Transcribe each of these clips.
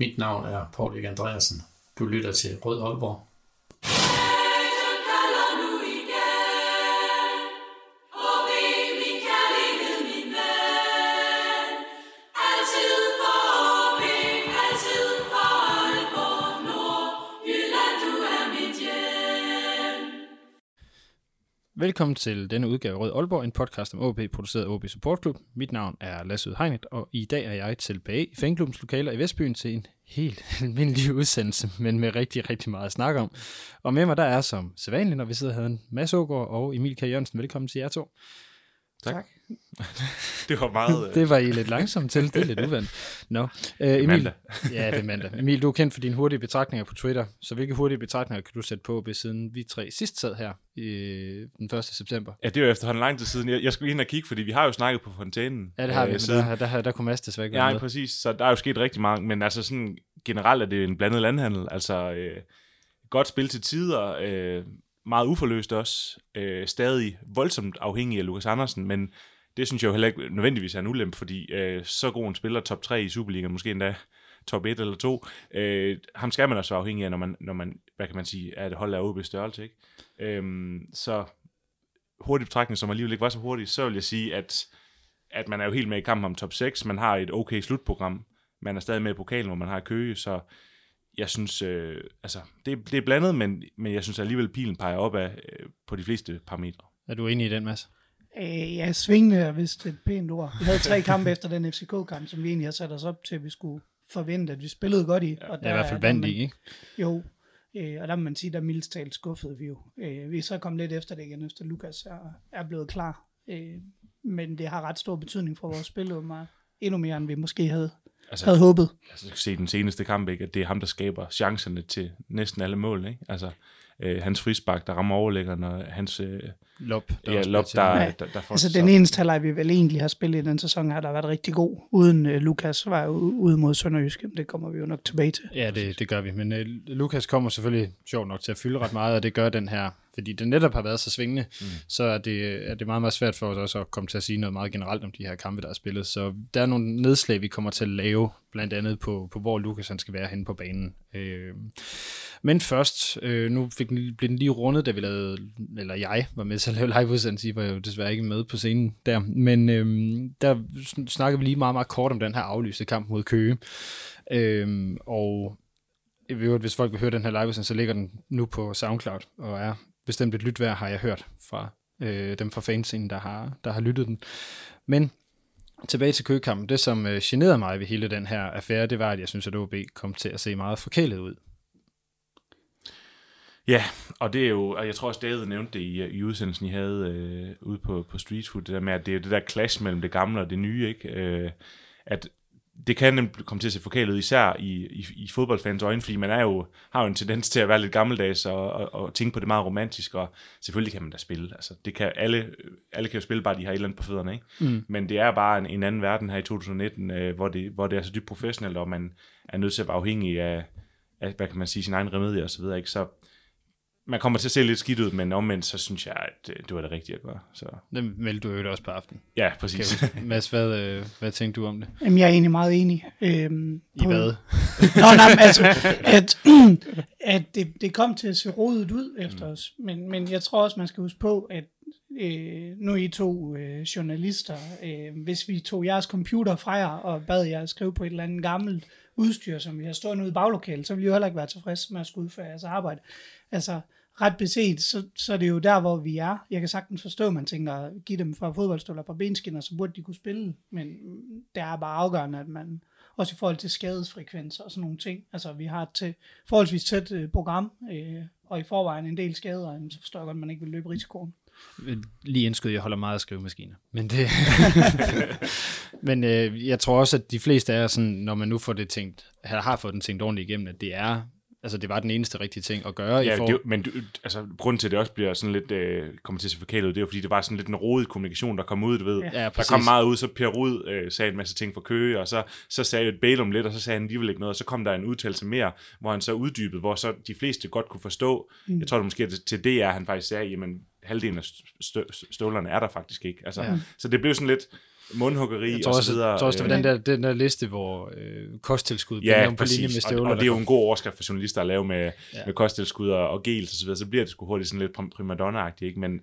Mit navn er Paul Erik Andreasen. Du lytter til Rød Aalborg. Velkommen til denne udgave af Rød Aalborg, en podcast om OB, produceret af OB Support Club. Mit navn er Lasse Udhegnet, og i dag er jeg tilbage i fanklubbens lokaler i Vestbyen til en helt almindelig udsendelse, men med rigtig, rigtig meget at snakke om. Og med mig der er som sædvanligt, når vi sidder her, Mads Ågaard og Emil K. Jørgensen. Velkommen til jer to. Tak. tak. det var meget... Øh, det var I lidt langsomt til. Det er lidt uvandt. Nå, uh, Emil, mandag. ja, det er mandag. Emil, du er kendt for dine hurtige betragtninger på Twitter. Så hvilke hurtige betragtninger kan du sætte på, ved siden vi tre sidst sad her i den 1. september? Ja, det var efterhånden lang tid siden. Jeg, jeg skulle ind og kigge, fordi vi har jo snakket på fontænen. Ja, det har vi, øh, men der, der, der, der kunne Mads desværre ikke Ja, præcis. Så der er jo sket rigtig mange. Men altså sådan, generelt er det en blandet landhandel. Altså, øh, godt spil til tider. Øh, meget uforløst også. Øh, stadig voldsomt afhængig af Lukas Andersen, men det synes jeg jo heller ikke nødvendigvis er en ulempe, fordi øh, så god en spiller, top 3 i Superliga, måske endda top 1 eller 2, øh, ham skal man også være afhængig af, når man, når man hvad kan man sige, er et hold af OB størrelse, ikke? Øhm, så hurtig betragtning, som alligevel ikke var så hurtig, så vil jeg sige, at, at man er jo helt med i kampen om top 6, man har et okay slutprogram, man er stadig med i pokalen, hvor man har Køge, så jeg synes, øh, altså, det, det er blandet, men, men jeg synes alligevel, pilen peger op af øh, på de fleste parametre. Er du enig i den, Mads? Øh, ja, svingende er vist et pænt ord. Vi havde tre kampe efter den FCK-kamp, som vi egentlig har sat os op til, at vi skulle forvente, at vi spillede godt i. Og der, ja, i hvert fald vandt i, ikke? Jo, øh, og der må man sige, der mildest talt skuffede vi jo. Øh, vi er så kommet lidt efter det igen, efter Lukas er, er blevet klar. Øh, men det har ret stor betydning for vores spil, og meget, endnu mere, end vi måske havde, altså, havde håbet. Altså, du kan se den seneste kamp, ikke? at det er ham, der skaber chancerne til næsten alle mål. Ikke? Altså, øh, hans frispark, der rammer overlæggeren, og hans øh, lop, der, ja, lop, der, ja. der, der, får Altså den eneste halvleg, vi vel egentlig har spillet i den sæson, har der været rigtig god. Uden uh, Lukas var ude mod Sønderjysk. Det kommer vi jo nok tilbage til. Ja, det, det gør vi. Men uh, Lukas kommer selvfølgelig sjovt nok til at fylde ret meget, og det gør den her fordi den netop har været så svingende, mm. så er det, er det meget, meget svært for os også at komme til at sige noget meget generelt om de her kampe, der er spillet. Så der er nogle nedslag, vi kommer til at lave, blandt andet på, på hvor Lukas han skal være henne på banen. Øh, men først, øh, nu fik den, blev den lige rundet, da vi lavede, eller jeg var med til at lave live I var jo desværre ikke med på scenen der, men øh, der snakkede vi lige meget, meget kort om den her aflyste kamp mod Køge. Øh, og hvis folk vil høre den her live så ligger den nu på SoundCloud, og er bestemt et lytvær, har jeg hørt fra øh, dem fra fanscenen, der har, der har lyttet den. Men tilbage til køkampen. Det, som øh, generede mig ved hele den her affære, det var, at jeg synes, at OB kom til at se meget forkælet ud. Ja, og det er jo, og jeg tror også, David nævnte det i, øh, i udsendelsen, I havde øh, ude på, på Street Food, det der med, at det er det der clash mellem det gamle og det nye, ikke? Øh, at det kan nemt komme til at se forkælet ud, især i, i, i fodboldfans øjne, fordi man er jo, har jo en tendens til at være lidt gammeldags og, og, og tænke på det meget romantisk, og selvfølgelig kan man da spille. Altså, det kan alle, alle kan jo spille, bare de har et eller andet på fødderne, ikke? Mm. Men det er bare en, en anden verden her i 2019, øh, hvor, det, hvor det er så dybt professionelt, og man er nødt til at være afhængig af, af hvad kan man sige, sin egen remedie og så videre, ikke? Så man kommer til at se lidt skidt ud, men omvendt, så synes jeg, at det, det var det rigtige at gøre. Så. Det meldte du jo også på aften. Ja, præcis. Okay. Mads, hvad, øh, hvad tænkte du om det? Jamen, jeg er egentlig meget enig. Øhm, I på... hvad? Nå, nej, altså, at, at det, det kom til at se rodet ud efter mm. os, men, men jeg tror også, man skal huske på, at øh, nu er I to øh, journalister, øh, hvis vi tog jeres computer fra jer og bad jer skrive på et eller andet gammelt udstyr, som vi har stående ude i baglokalet, så ville I jo heller ikke være tilfredse med at skulle udføre jeres arbejde. Altså, ret beset, så, så er det jo der, hvor vi er. Jeg kan sagtens forstå, at man tænker, give dem fra fodboldstøvler på benskinner, så burde de kunne spille, men det er bare afgørende, at man også i forhold til skadesfrekvenser og sådan nogle ting. Altså, vi har et til, forholdsvis tæt øh, program, øh, og i forvejen en del skader, så forstår jeg godt, at man ikke vil løbe risikoen. Lige indskyde, jeg holder meget af skrivemaskiner. Men, det men øh, jeg tror også, at de fleste af jer, sådan, når man nu får det tænkt, har fået den tænkt ordentligt igennem, at det er altså det var den eneste rigtige ting at gøre. Ja, i for... det, men du, altså, grunden til, at det også bliver sådan lidt, øh, kommer til at se forkælet ud, det er jo, fordi det var sådan lidt en rodet kommunikation, der kom ud, du ved. Ja, der kom meget ud, så Per Rud øh, sagde en masse ting for Køge, og så, så sagde et Bælum lidt, og så sagde han alligevel ikke noget, og så kom der en udtalelse mere, hvor han så uddybede, hvor så de fleste godt kunne forstå, mm. jeg tror det måske til det er, han faktisk sagde, jamen halvdelen af støvlerne er der faktisk ikke. Altså, ja. Så det blev sådan lidt, mundhuggeri Jeg tror og så videre. jeg tror også, det var øh, den der, den der liste, hvor øh, kosttilskud bliver Ja, nævnt på linje med støvler. Og, og det er jo en god overskrift for journalister at lave med, Ja. med kosttilskud og, og gels og så videre. Så bliver det sgu hurtigt sådan lidt prim- primadonna-agtigt, ikke? Men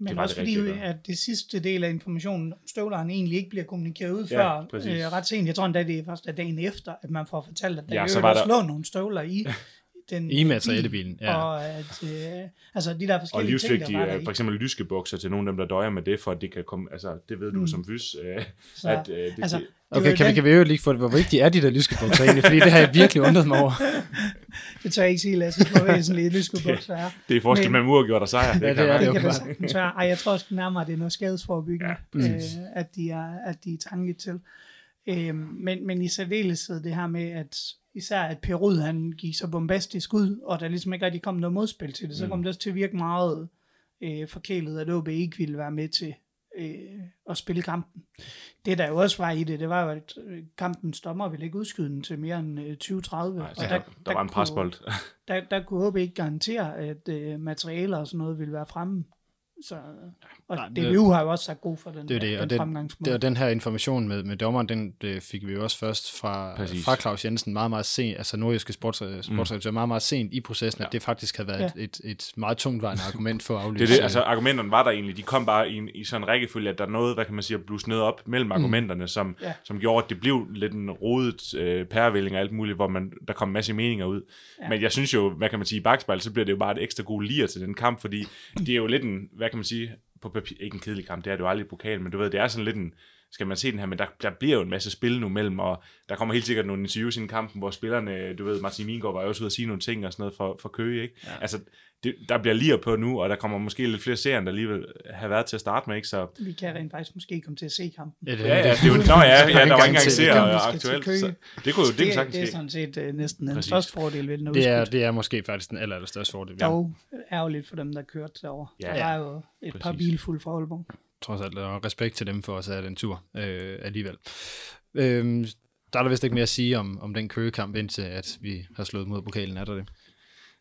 Men var også det fordi, rigtige, jo, at det sidste del af informationen om støvlerne egentlig ikke bliver kommunikeret ud Ja, før præcis. øh, ret sent. Jeg tror endda, det er først dagen efter, at man får fortalt, at der Ja, så var der- lå nogle støvler i den I materialebilen, bil, ja. Og at, øh, altså de der og forskellige ting, der livsvigtige, var øh, for eksempel lyskebukser til nogle af dem, der døjer med det, for at det kan komme, altså det ved du Mm. som fys, øh, Så, at øh, det, altså, var Okay, kan vi, den- kan vi jo lige få det, hvor vigtige er de der lyskebukser egentlig? Fordi det har jeg virkelig undret mig over. det tør jeg ikke sige, Lasse, hvor væsentligt lyskebukser er. det er forskel mellem uafgjort og sejr. Det, Ja, kan det er det Det kan det være. Ej, jeg tror også nærmere, at det er noget skadesforebyggende, Ja, ja, øh, at, de er, at de er tanket til. Øh, men, men i særdeleshed det her med, at især at Per Rud, han gik så bombastisk ud, og der ligesom ikke rigtig kom noget modspil til det, så Mm. kom det også til at virke meget øh, forkælet, at OB ikke ville være med til øh, at spille kampen. Det der jo også var i det, det var jo, at øh, kampens dommer ville ikke udskyde den til mere end øh, 2030. Nej, og så der, der, var en presbold. der, der kunne OB ikke garantere, at øh, materialer og sådan noget ville være fremme. Så, og Nej, Nej, det- DBU har jo også sagt god for den, Det er det, den og fremgangsmåde. det, og den her information med, med dommeren, den det fik vi jo også først fra, Præcis. fra Claus Jensen meget, meget sent, altså nordjyske sports, sportsredaktør, meget, meget sent i processen, ja. at det faktisk havde været Ja. et, et, et meget tungtvejende argument for at Det aflyse. er det, altså argumenterne var der egentlig, de kom bare i, en, i sådan en rækkefølge, at der er noget, hvad kan man sige, at blusse ned op mellem argumenterne, som, Ja. som gjorde, at det blev lidt en rodet øh, pærevælling og alt muligt, hvor man, der kom en masse meninger ud. Ja. Men jeg synes jo, hvad kan man sige, i bagspejl, så bliver det jo bare et ekstra god lir til den kamp, fordi det er jo lidt en, hvad kan man sige, på papir, ikke en kedelig kamp, det er det jo aldrig i pokalen, men du ved, det er sådan lidt en, skal man se den her, men der, der bliver jo en masse spil nu mellem, og der kommer helt sikkert nogle interviews i en kampen, hvor spillerne, du ved, Martin Mingård var jo også ude at sige nogle ting og sådan noget for, for Køge, ikke? Ja. Altså, det, der bliver lir på nu, og der kommer måske lidt flere serier, der alligevel har været til at starte med, ikke? Så Vi kan rent faktisk måske komme til at se kampen. Ja, det, ja, ja, det er jo, nå ja, ja, der var ikke engang serier aktuelt, så det kunne jo, det, Det, kunne er, sagtens det er sådan set øh, næsten den Præcis. største fordel ved den det, er, det er måske faktisk den aller, aller største fordel. Dog ærgerligt for dem, der kørte derovre. Ja. Der var jo et par Præcis. bilfulde fra Aalborg. Trods alt, og respekt til dem for os at have den tur øh, alligevel. Øh, der er der vist ikke mere at sige om, om den køgekamp, indtil at vi har slået mod pokalen, er der det?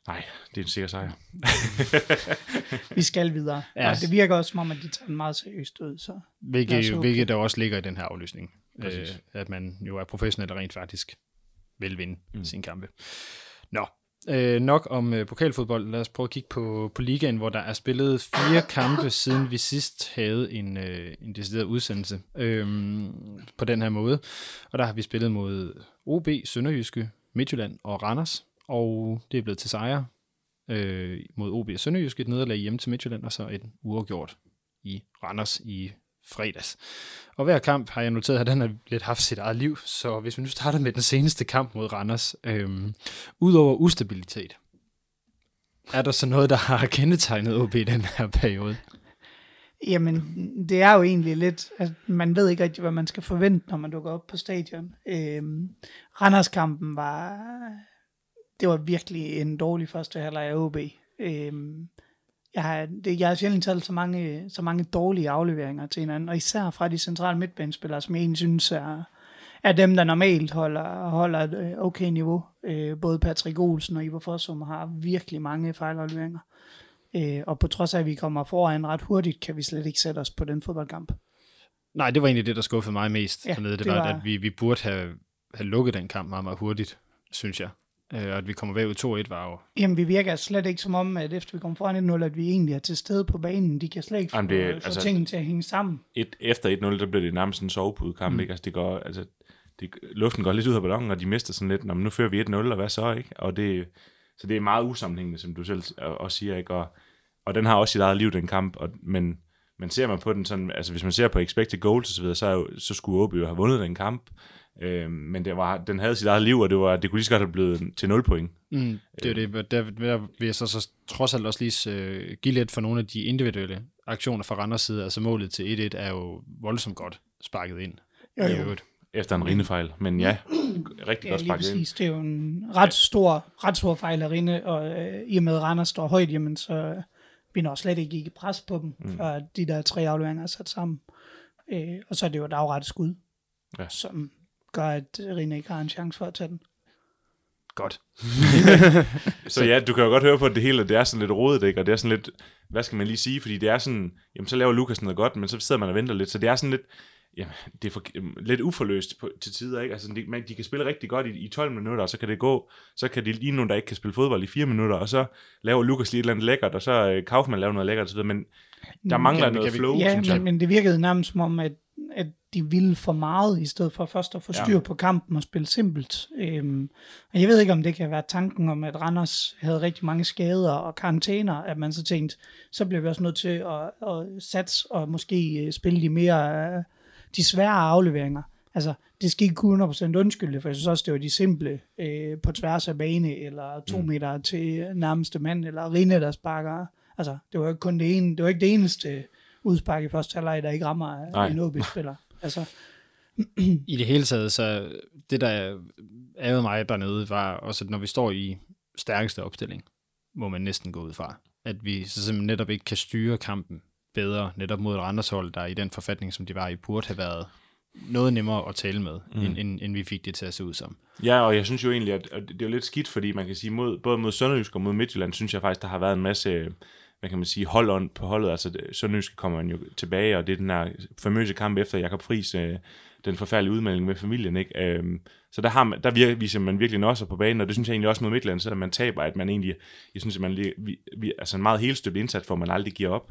Nej, det er en sikker sejr. Vi skal videre. Ja. Og det virker også som om, at de tager den meget seriøst ud. Så. Hvilket, håbe hvilket der også ligger i den her aflysning. Øh, at man jo er professionel og rent faktisk vil vinde mm. Mm. sin kampe. Nå, øh, nok om øh, pokalfodbold. Lad os prøve at kigge på, på ligaen, hvor der er spillet fire kampe, siden vi sidst havde en, øh, en decideret udsendelse øh, på den her måde. Og der har vi spillet mod OB, Sønderjyske, Midtjylland og Randers. Og det er blevet til sejre øh, mod OB og Sønderjysk, et nederlag hjemme til Midtjylland, og så et uafgjort i Randers i fredags. Og hver kamp har jeg noteret, at den har lidt haft sit eget liv, så hvis vi nu starter med den seneste kamp mod Randers, øh, udover ustabilitet, er der så noget, der har kendetegnet OB i den her periode? Jamen, det er jo egentlig lidt, at man ved ikke rigtig, hvad man skal forvente, når man dukker op på stadion. Øhm, Randerskampen var, det var virkelig en dårlig første halvleg af OB. Øhm, jeg har, det, jeg har sjældent talt så mange, så mange dårlige afleveringer til hinanden, og især fra de centrale midtbanespillere, som jeg egentlig synes er, er dem, der normalt holder, holder et øh, okay niveau. Øh, både Patrick Olsen og Ivar Fossum har virkelig mange fejlafleveringer. Øh, og på trods af, at vi kommer foran ret hurtigt, kan vi slet ikke sætte os på den fodboldkamp. Nej, det var egentlig det, der skuffede mig mest Ja, det det var, var- at vi, vi burde have, have lukket den kamp meget, meget hurtigt, synes jeg. Øh, og at vi kommer bagud 2-1 var jo... Jamen, vi virker slet ikke som om, at efter vi kommer foran 1-0, at vi egentlig er til stede på banen. De kan slet ikke Jamen, det er- få altså- tingene til at hænge sammen. Et, efter 1-0, der bliver det nærmest en sovepudekamp, mm. ikke? Altså, det går, altså, det, luften går lidt ud af ballonen, og de mister sådan lidt, nu fører vi 1-0, og hvad så, ikke? Og det, så det er meget usammenhængende, som du selv også siger, ikke? Og, og den har også sit eget liv, den kamp, og, men, men ser man på den sådan, altså hvis man ser på expected goals og så videre, så, så skulle OB jo have vundet den kamp, øh, men det var, den havde sit eget liv, og det, var, det kunne lige så godt have blevet til 0 point. Mm, det er jo det. Der, der vil jeg så, så trods alt også lige øh, give lidt for nogle af de individuelle aktioner fra Randers side. Altså målet til 1-1 er jo voldsomt godt sparket ind. Jo, i jo. øvrigt. Efter en rinefejl, men ja, rigtig Ja, godt lige sparket ind. præcis. Det er jo en ret stor, ret stor fejl at rinde, og øh, i og med, Randers står højt, jamen så vi når slet ikke i pres på dem, mm. før de der tre afleveringer er sat sammen. Øh, og så er det jo et afrettet skud, Ja. som gør, at Rine ikke har en chance for at tage den. Godt. Så ja, du kan jo godt høre på, at det hele det er sådan lidt rodet, ikke? Og det er sådan lidt, hvad skal man lige sige? Fordi det er sådan, jamen så laver Lukas noget godt, men så sidder man og venter lidt. Så det er sådan lidt, jamen, det er for, lidt uforløst på, til tider, ikke? Altså, de, man, de kan spille rigtig godt i, i 12 minutter, og så kan det gå, så kan de lige nogen, der ikke kan spille fodbold i 4 minutter, og så laver Lukas lige et eller andet lækkert, og så øh, Kaufmann laver noget lækkert, og så videre, men der mangler kan- noget kan vi- flow, Ja, synes jeg. men, men det virkede nærmest som om, at, at de ville for meget, i stedet for først at få styr på kampen og spille simpelt. Øhm, og jeg ved ikke, om det kan være tanken om, at Randers havde rigtig mange skader og karantæner, at man så tænkte, så bliver vi også nødt til at, at satse og måske øh, spille de mere, øh, de svære afleveringer. Altså, det skal ikke kunne 100% undskylde, for jeg synes også, det var de simple øh, på tværs af bane, eller to mm. meter til nærmeste mand, eller Rine, der sparker. Altså, det var jo ikke kun det ene, det var ikke det eneste udspark i første halvleg, der ikke rammer Nej. en OB-spiller. Altså, I det hele taget, så det, der ærede mig dernede, var også, at når vi står i stærkeste opstilling, må man næsten gå ud fra, at vi så simpelthen netop ikke kan styre kampen bedre, netop mod et Randershold, der i den forfatning, som de var i, burde have været noget nemmere at tale med, mm. end, end, end vi fik det til at se ud som. Ja, og jeg synes jo egentlig, at, at det er jo lidt skidt, fordi man kan sige, mod, både mod Sønderjysk og mod Midtjylland, synes jeg faktisk, der har været en masse, hvad kan man sige, holdånd på holdet. Altså det- Sønderjysk kommer man jo tilbage, og det er den her famøse kamp efter Jakob Friis, øh, den forfærdelige udmelding med familien, ikke? Øhm, så der, har man, der virker, viser man virkelig også på banen, og det synes jeg egentlig også mod Midtland, selvom man taber, at man egentlig, jeg synes, at man lige, vi, vi, altså en meget helstøbt indsats, hvor man aldrig giver op.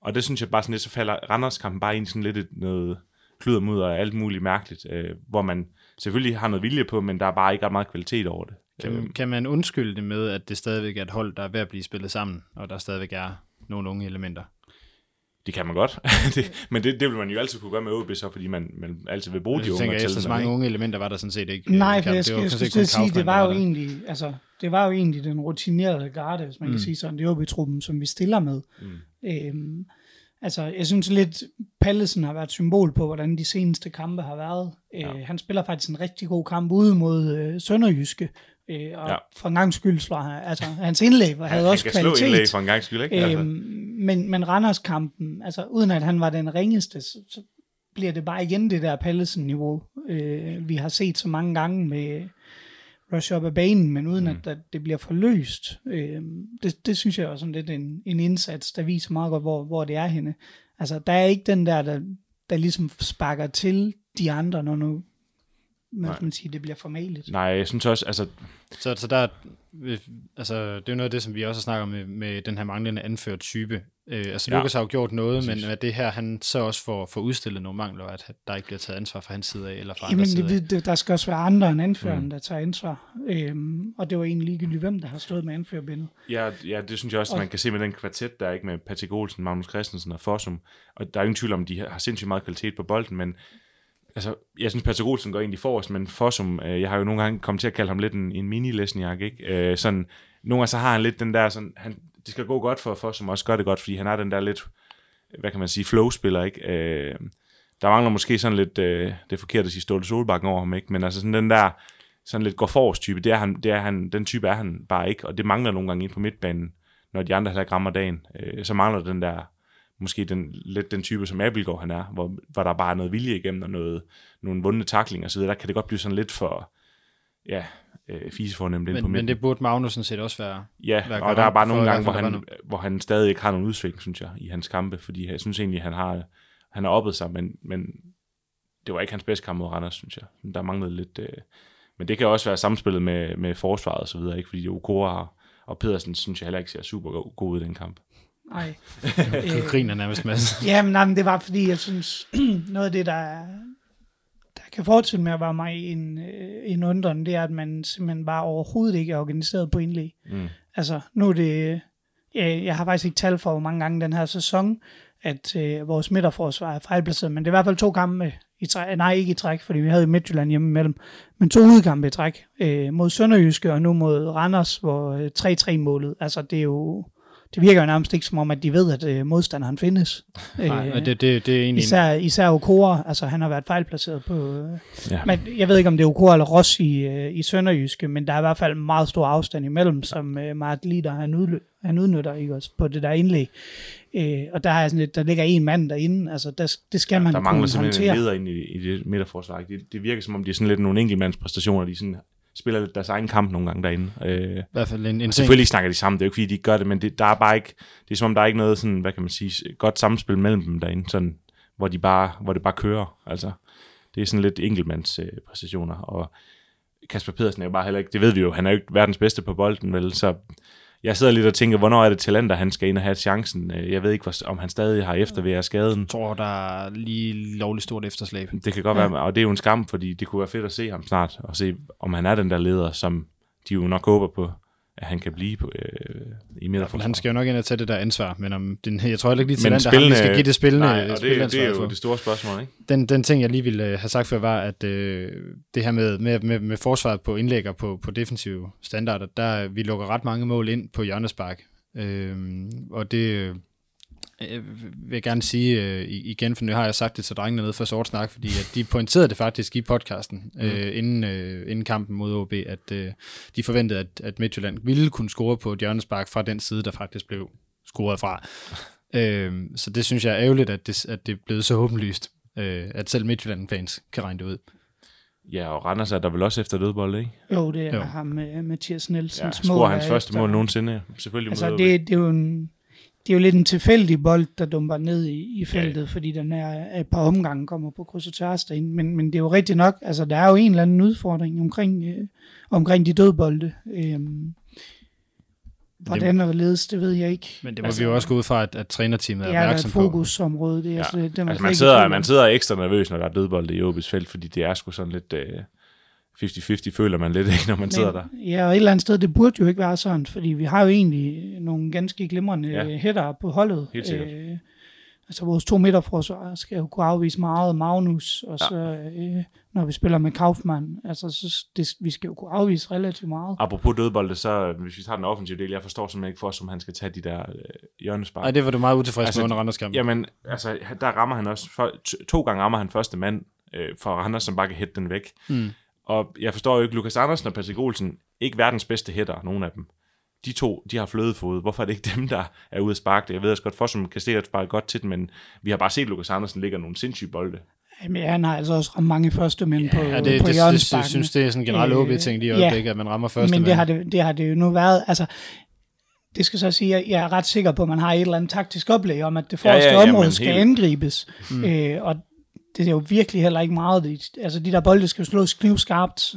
Og det synes jeg bare sådan lidt, så falder Randers-kampen bare ind i sådan lidt et, noget kludermudder og alt muligt mærkeligt, øh, hvor man selvfølgelig har noget vilje på, men der er bare ikke ret meget kvalitet over det. Kan, kan man undskylde det med, at det stadigvæk er et hold, der er ved at blive spillet sammen, og der stadigvæk er nogle unge elementer? Det kan man godt, det, men det, det vil man jo altid kunne gøre med OB, så fordi man, man altid vil bruge de Jeg unge. tænker, og efter tælle så mange unge elementer var der sådan set ikke. nej, øh, for kamp. jeg, Det var skal, jeg skulle sige, det var jo egentlig, altså, det var jo egentlig den rutinerede garde, hvis man mm. kan sige sådan, det er OB-truppen, som vi stiller med. Mm. Øhm, altså, jeg synes lidt, Pallesen har været et symbol på, hvordan de seneste kampe har været. Ja. Øh, han spiller faktisk en rigtig god kamp ude mod øh, Sønderjyske, øh, og Ja. for en gang skyld slår han, altså, hans indlæg havde Han også kan kvalitet. slå indlæg for en gang skyld, ikke? Altså, Øhm, men, men Randers-kampen, altså uden at han var den ringeste, så, så bliver det bare igen det der Pallesen-niveau, øh, vi har set så mange gange med rush op af banen, men uden mm. at der, det bliver forløst. Øh, det, det synes jeg er sådan lidt en, en indsats, der viser meget godt, hvor, hvor det er henne. Altså, der er ikke den der, der, der ligesom sparker til de andre, når nu hvad skal man sige, det bliver formaligt. Nej, jeg synes også, altså, Så, så der, altså, det er jo noget af det, som vi også snakker med, med den her manglende anført type. Øh, altså, Ja, Lukas har jo gjort noget, præcis. men at det her, han så også får, får udstillet nogle mangler, at der ikke bliver taget ansvar fra hans side af, eller fra Jamen, andres side af. det, det, der skal også være andre end anføreren, mm. der tager ansvar. Øhm, og det var egentlig ligegyldigt, hvem der har stået med anførerbindet. ja, ja, det synes jeg også, Og- man kan se med den kvartet, der er ikke med Patrick Olsen, Magnus Christensen og Fossum. Og der er ingen tvivl om, de har sindssygt meget kvalitet på bolden, men altså, jeg synes, Patrick Olsen går egentlig forrest, men Fossum, øh, jeg har jo nogle gange kommet til at kalde ham lidt en, en mini-Lesniak, ikke? Øh, sådan, nogle gange så har han lidt den der, sådan, han, det skal gå godt for Fossum, også gør det godt, fordi han har den der lidt, hvad kan man sige, flow-spiller, ikke? Øh, der mangler måske sådan lidt, øh, det forkerte at sige Ståle Solbakken over ham, ikke? Men altså sådan den der, sådan lidt går forrest type, det er han, det er han, den type er han bare ikke, og det mangler nogle gange ind på midtbanen, når de andre heller ikke rammer dagen. Øh, så mangler den der, måske den, lidt den type, som Abelgaard han er, hvor, hvor der bare er noget vilje igennem, og noget, nogle vundne taklinger og så videre, der kan det godt blive sådan lidt for, ja, øh, fisefornemt ind på Men, midten. men det burde Magnussen set også være. Ja, være og der er bare nogle gange, hvor han, hvor han stadig ikke har nogen udsving, synes jeg, i hans kampe, fordi jeg synes egentlig, han har, han har oppet sig, men, men det var ikke hans bedste kamp mod Randers, synes jeg. Der manglede lidt, øh, men det kan også være samspillet med, med forsvaret og så videre, ikke? fordi Okora og Pedersen, synes jeg heller ikke ser super go- god ud i den kamp. Nej. Du griner nærmest med. Ja, men, nej, men det var fordi, jeg synes, noget af det, der, der kan fortsætte med at være mig en, øh, en undren, det er, at man simpelthen bare overhovedet ikke er organiseret på indlæg. Mm. Altså, nu er det... Jeg, jeg har faktisk ikke tal for, hvor mange gange den her sæson, at øh, vores midterforsvar er fejlplaceret, men det er i hvert fald to kampe i træk. Nej, ikke i træk, fordi vi havde jo Midtjylland hjemme imellem, men to udkampe i træk. Øh, mod Sønderjyske og nu mod Randers, hvor øh, 3-3-målet, altså det er jo... Det virker jo nærmest ikke som om, at de ved, at øh, modstanderen findes. Nej, Øh, og det, det, det er egentlig... Især, især Okora, altså han har været fejlplaceret på... Øh, Ja. men jeg ved ikke, om det er Okora eller Ross i, øh, i Sønderjyske, men der er i hvert fald en meget stor afstand imellem, som øh, Mart Lider, han, udlø- han udnytter ikke også på det der indlæg. Øh, og der, er sådan lidt, der ligger en mand derinde, altså der, det skal man Der mangler simpelthen håndtere. en leder ind i, i det midterforsvar. Det, det virker som om, de er sådan lidt nogle enkeltmandspræstationer, de sådan spiller lidt deres egen kamp nogle gange derinde. Øh, I hvert fald en, en ting. Selvfølgelig snakker de sammen, det er jo ikke fordi, de gør det, men det, der er bare ikke, det er som om, der er ikke noget sådan, hvad kan man sige, godt samspil mellem dem derinde, sådan hvor, de bare, hvor det bare kører. Altså, det er sådan lidt enkeltmands øh, og Kasper Pedersen er jo bare heller ikke, det ved vi jo, han er jo ikke verdens bedste på bolden, vel, så jeg sidder lidt og tænker, hvornår er det talenter, han skal ind og have chancen. Øh, Jeg ved ikke, om han stadig har eftervær skaden. Jeg tror, der er lige lovligt stort efterslæb. Det kan godt ja. være, og det er jo en skam, fordi det kunne være fedt at se ham snart, og se, om han er den der leder, som de jo nok håber på, at han kan blive på, øh, i midterforsvaret. Han skal jo nok ind og tage det der ansvar, men om den, jeg tror heller ikke lige til ham, vi skal give det spillende nej, og det, det er jo for. det store spørgsmål, ikke? den, den ting, jeg lige ville øh, have sagt før, var, at øh, det her med, med, med, med forsvaret på indlæg og på, på defensive standarder, der vi lukker ret mange mål ind på hjørnespark. Øh, og det øh, vil jeg gerne sige øh, i- igen, for nu har jeg sagt det til drengene nede for sort snak, fordi at de pointerede det faktisk i podcasten mm. øh, inden, øh, inden kampen mod OB, at øh, de forventede, at, at Midtjylland ville kunne score på et hjørnespark fra den side, der faktisk blev scoret fra. øh, så det synes jeg er ærgerligt, at det, at det er blevet så åbenlyst, øh, at selv Midtjylland-fans kan regne det ud. Ja, og Randers er der vel også efter dødbold, ikke? Jo, det er Jo. ham, uh, Mathias Nielsen. Ja, scorer hans første mål nogensinde, selvfølgelig Altså, det, det, er jo en, det er jo lidt en tilfældig bold, der dumper ned i, i feltet, ja. fordi den er et par omgange kommer på kryds og tværs derinde. Men, men det er jo rigtigt nok, altså der er jo en eller anden udfordring omkring, øh, omkring de dødbolde. Øhm, hvordan og hvorledes, det ved jeg ikke. Men det må altså, vi jo også gå ud fra, at, at trænerteamet er det er et opmærksom på. fokusområde. Det er, Ja. ja. det, det er Altså, man sidder, man sidder ekstra nervøs, når der er dødbold i OB's felt, fordi det er sgu sådan lidt øh, 50-50, føler man lidt, ikke, når man men, sidder der. Ja, og et eller andet sted, det burde jo ikke være sådan, fordi vi har jo egentlig nogle ganske glimrende Ja. ja. hætter på holdet. Helt sikkert. Øh, altså vores to midterforsvar skal jo kunne afvise meget Magnus, og så øh, når vi spiller med Kaufmann, altså så det, vi skal jo kunne afvise relativt meget. Apropos dødbolde, så hvis vi tager den offensive del, jeg forstår simpelthen ikke for, som han skal tage de der øh, hjørnespark. Nej, det var du meget utilfreds Altså, med under Randers kamp. Jamen, altså, der rammer han også, for, t- to gange rammer han første mand øh, for Randers, som bare kan hætte den væk. Mm. Og jeg forstår jo ikke, Lukas Andersen og Patrick Olsen, ikke verdens bedste hætter, nogen af dem. De to, de har flødefod. Hvorfor er det ikke dem, der er ude at sparke det? Jeg ved også godt, for som kan sikkert sparke godt til den, men vi har bare set, at Lukas Andersen ligger nogle sindssyge bolde. Jamen, han har altså også ramt mange første mænd på, Ja, det, på det, det, det, jeg synes, det er sådan en generel Øh, OB-ting lige i ja. at man rammer første Men det har det, det har det jo nu været, altså det skal så sige, at jeg er ret sikker på, at man har et eller andet taktisk oplæg om, at det Ja, ja, forreste ja, men område skal helt- angribes. Mm. Øh, og det er jo virkelig heller ikke meget. Det- Altså de der bolde skal jo slås knivskarpt.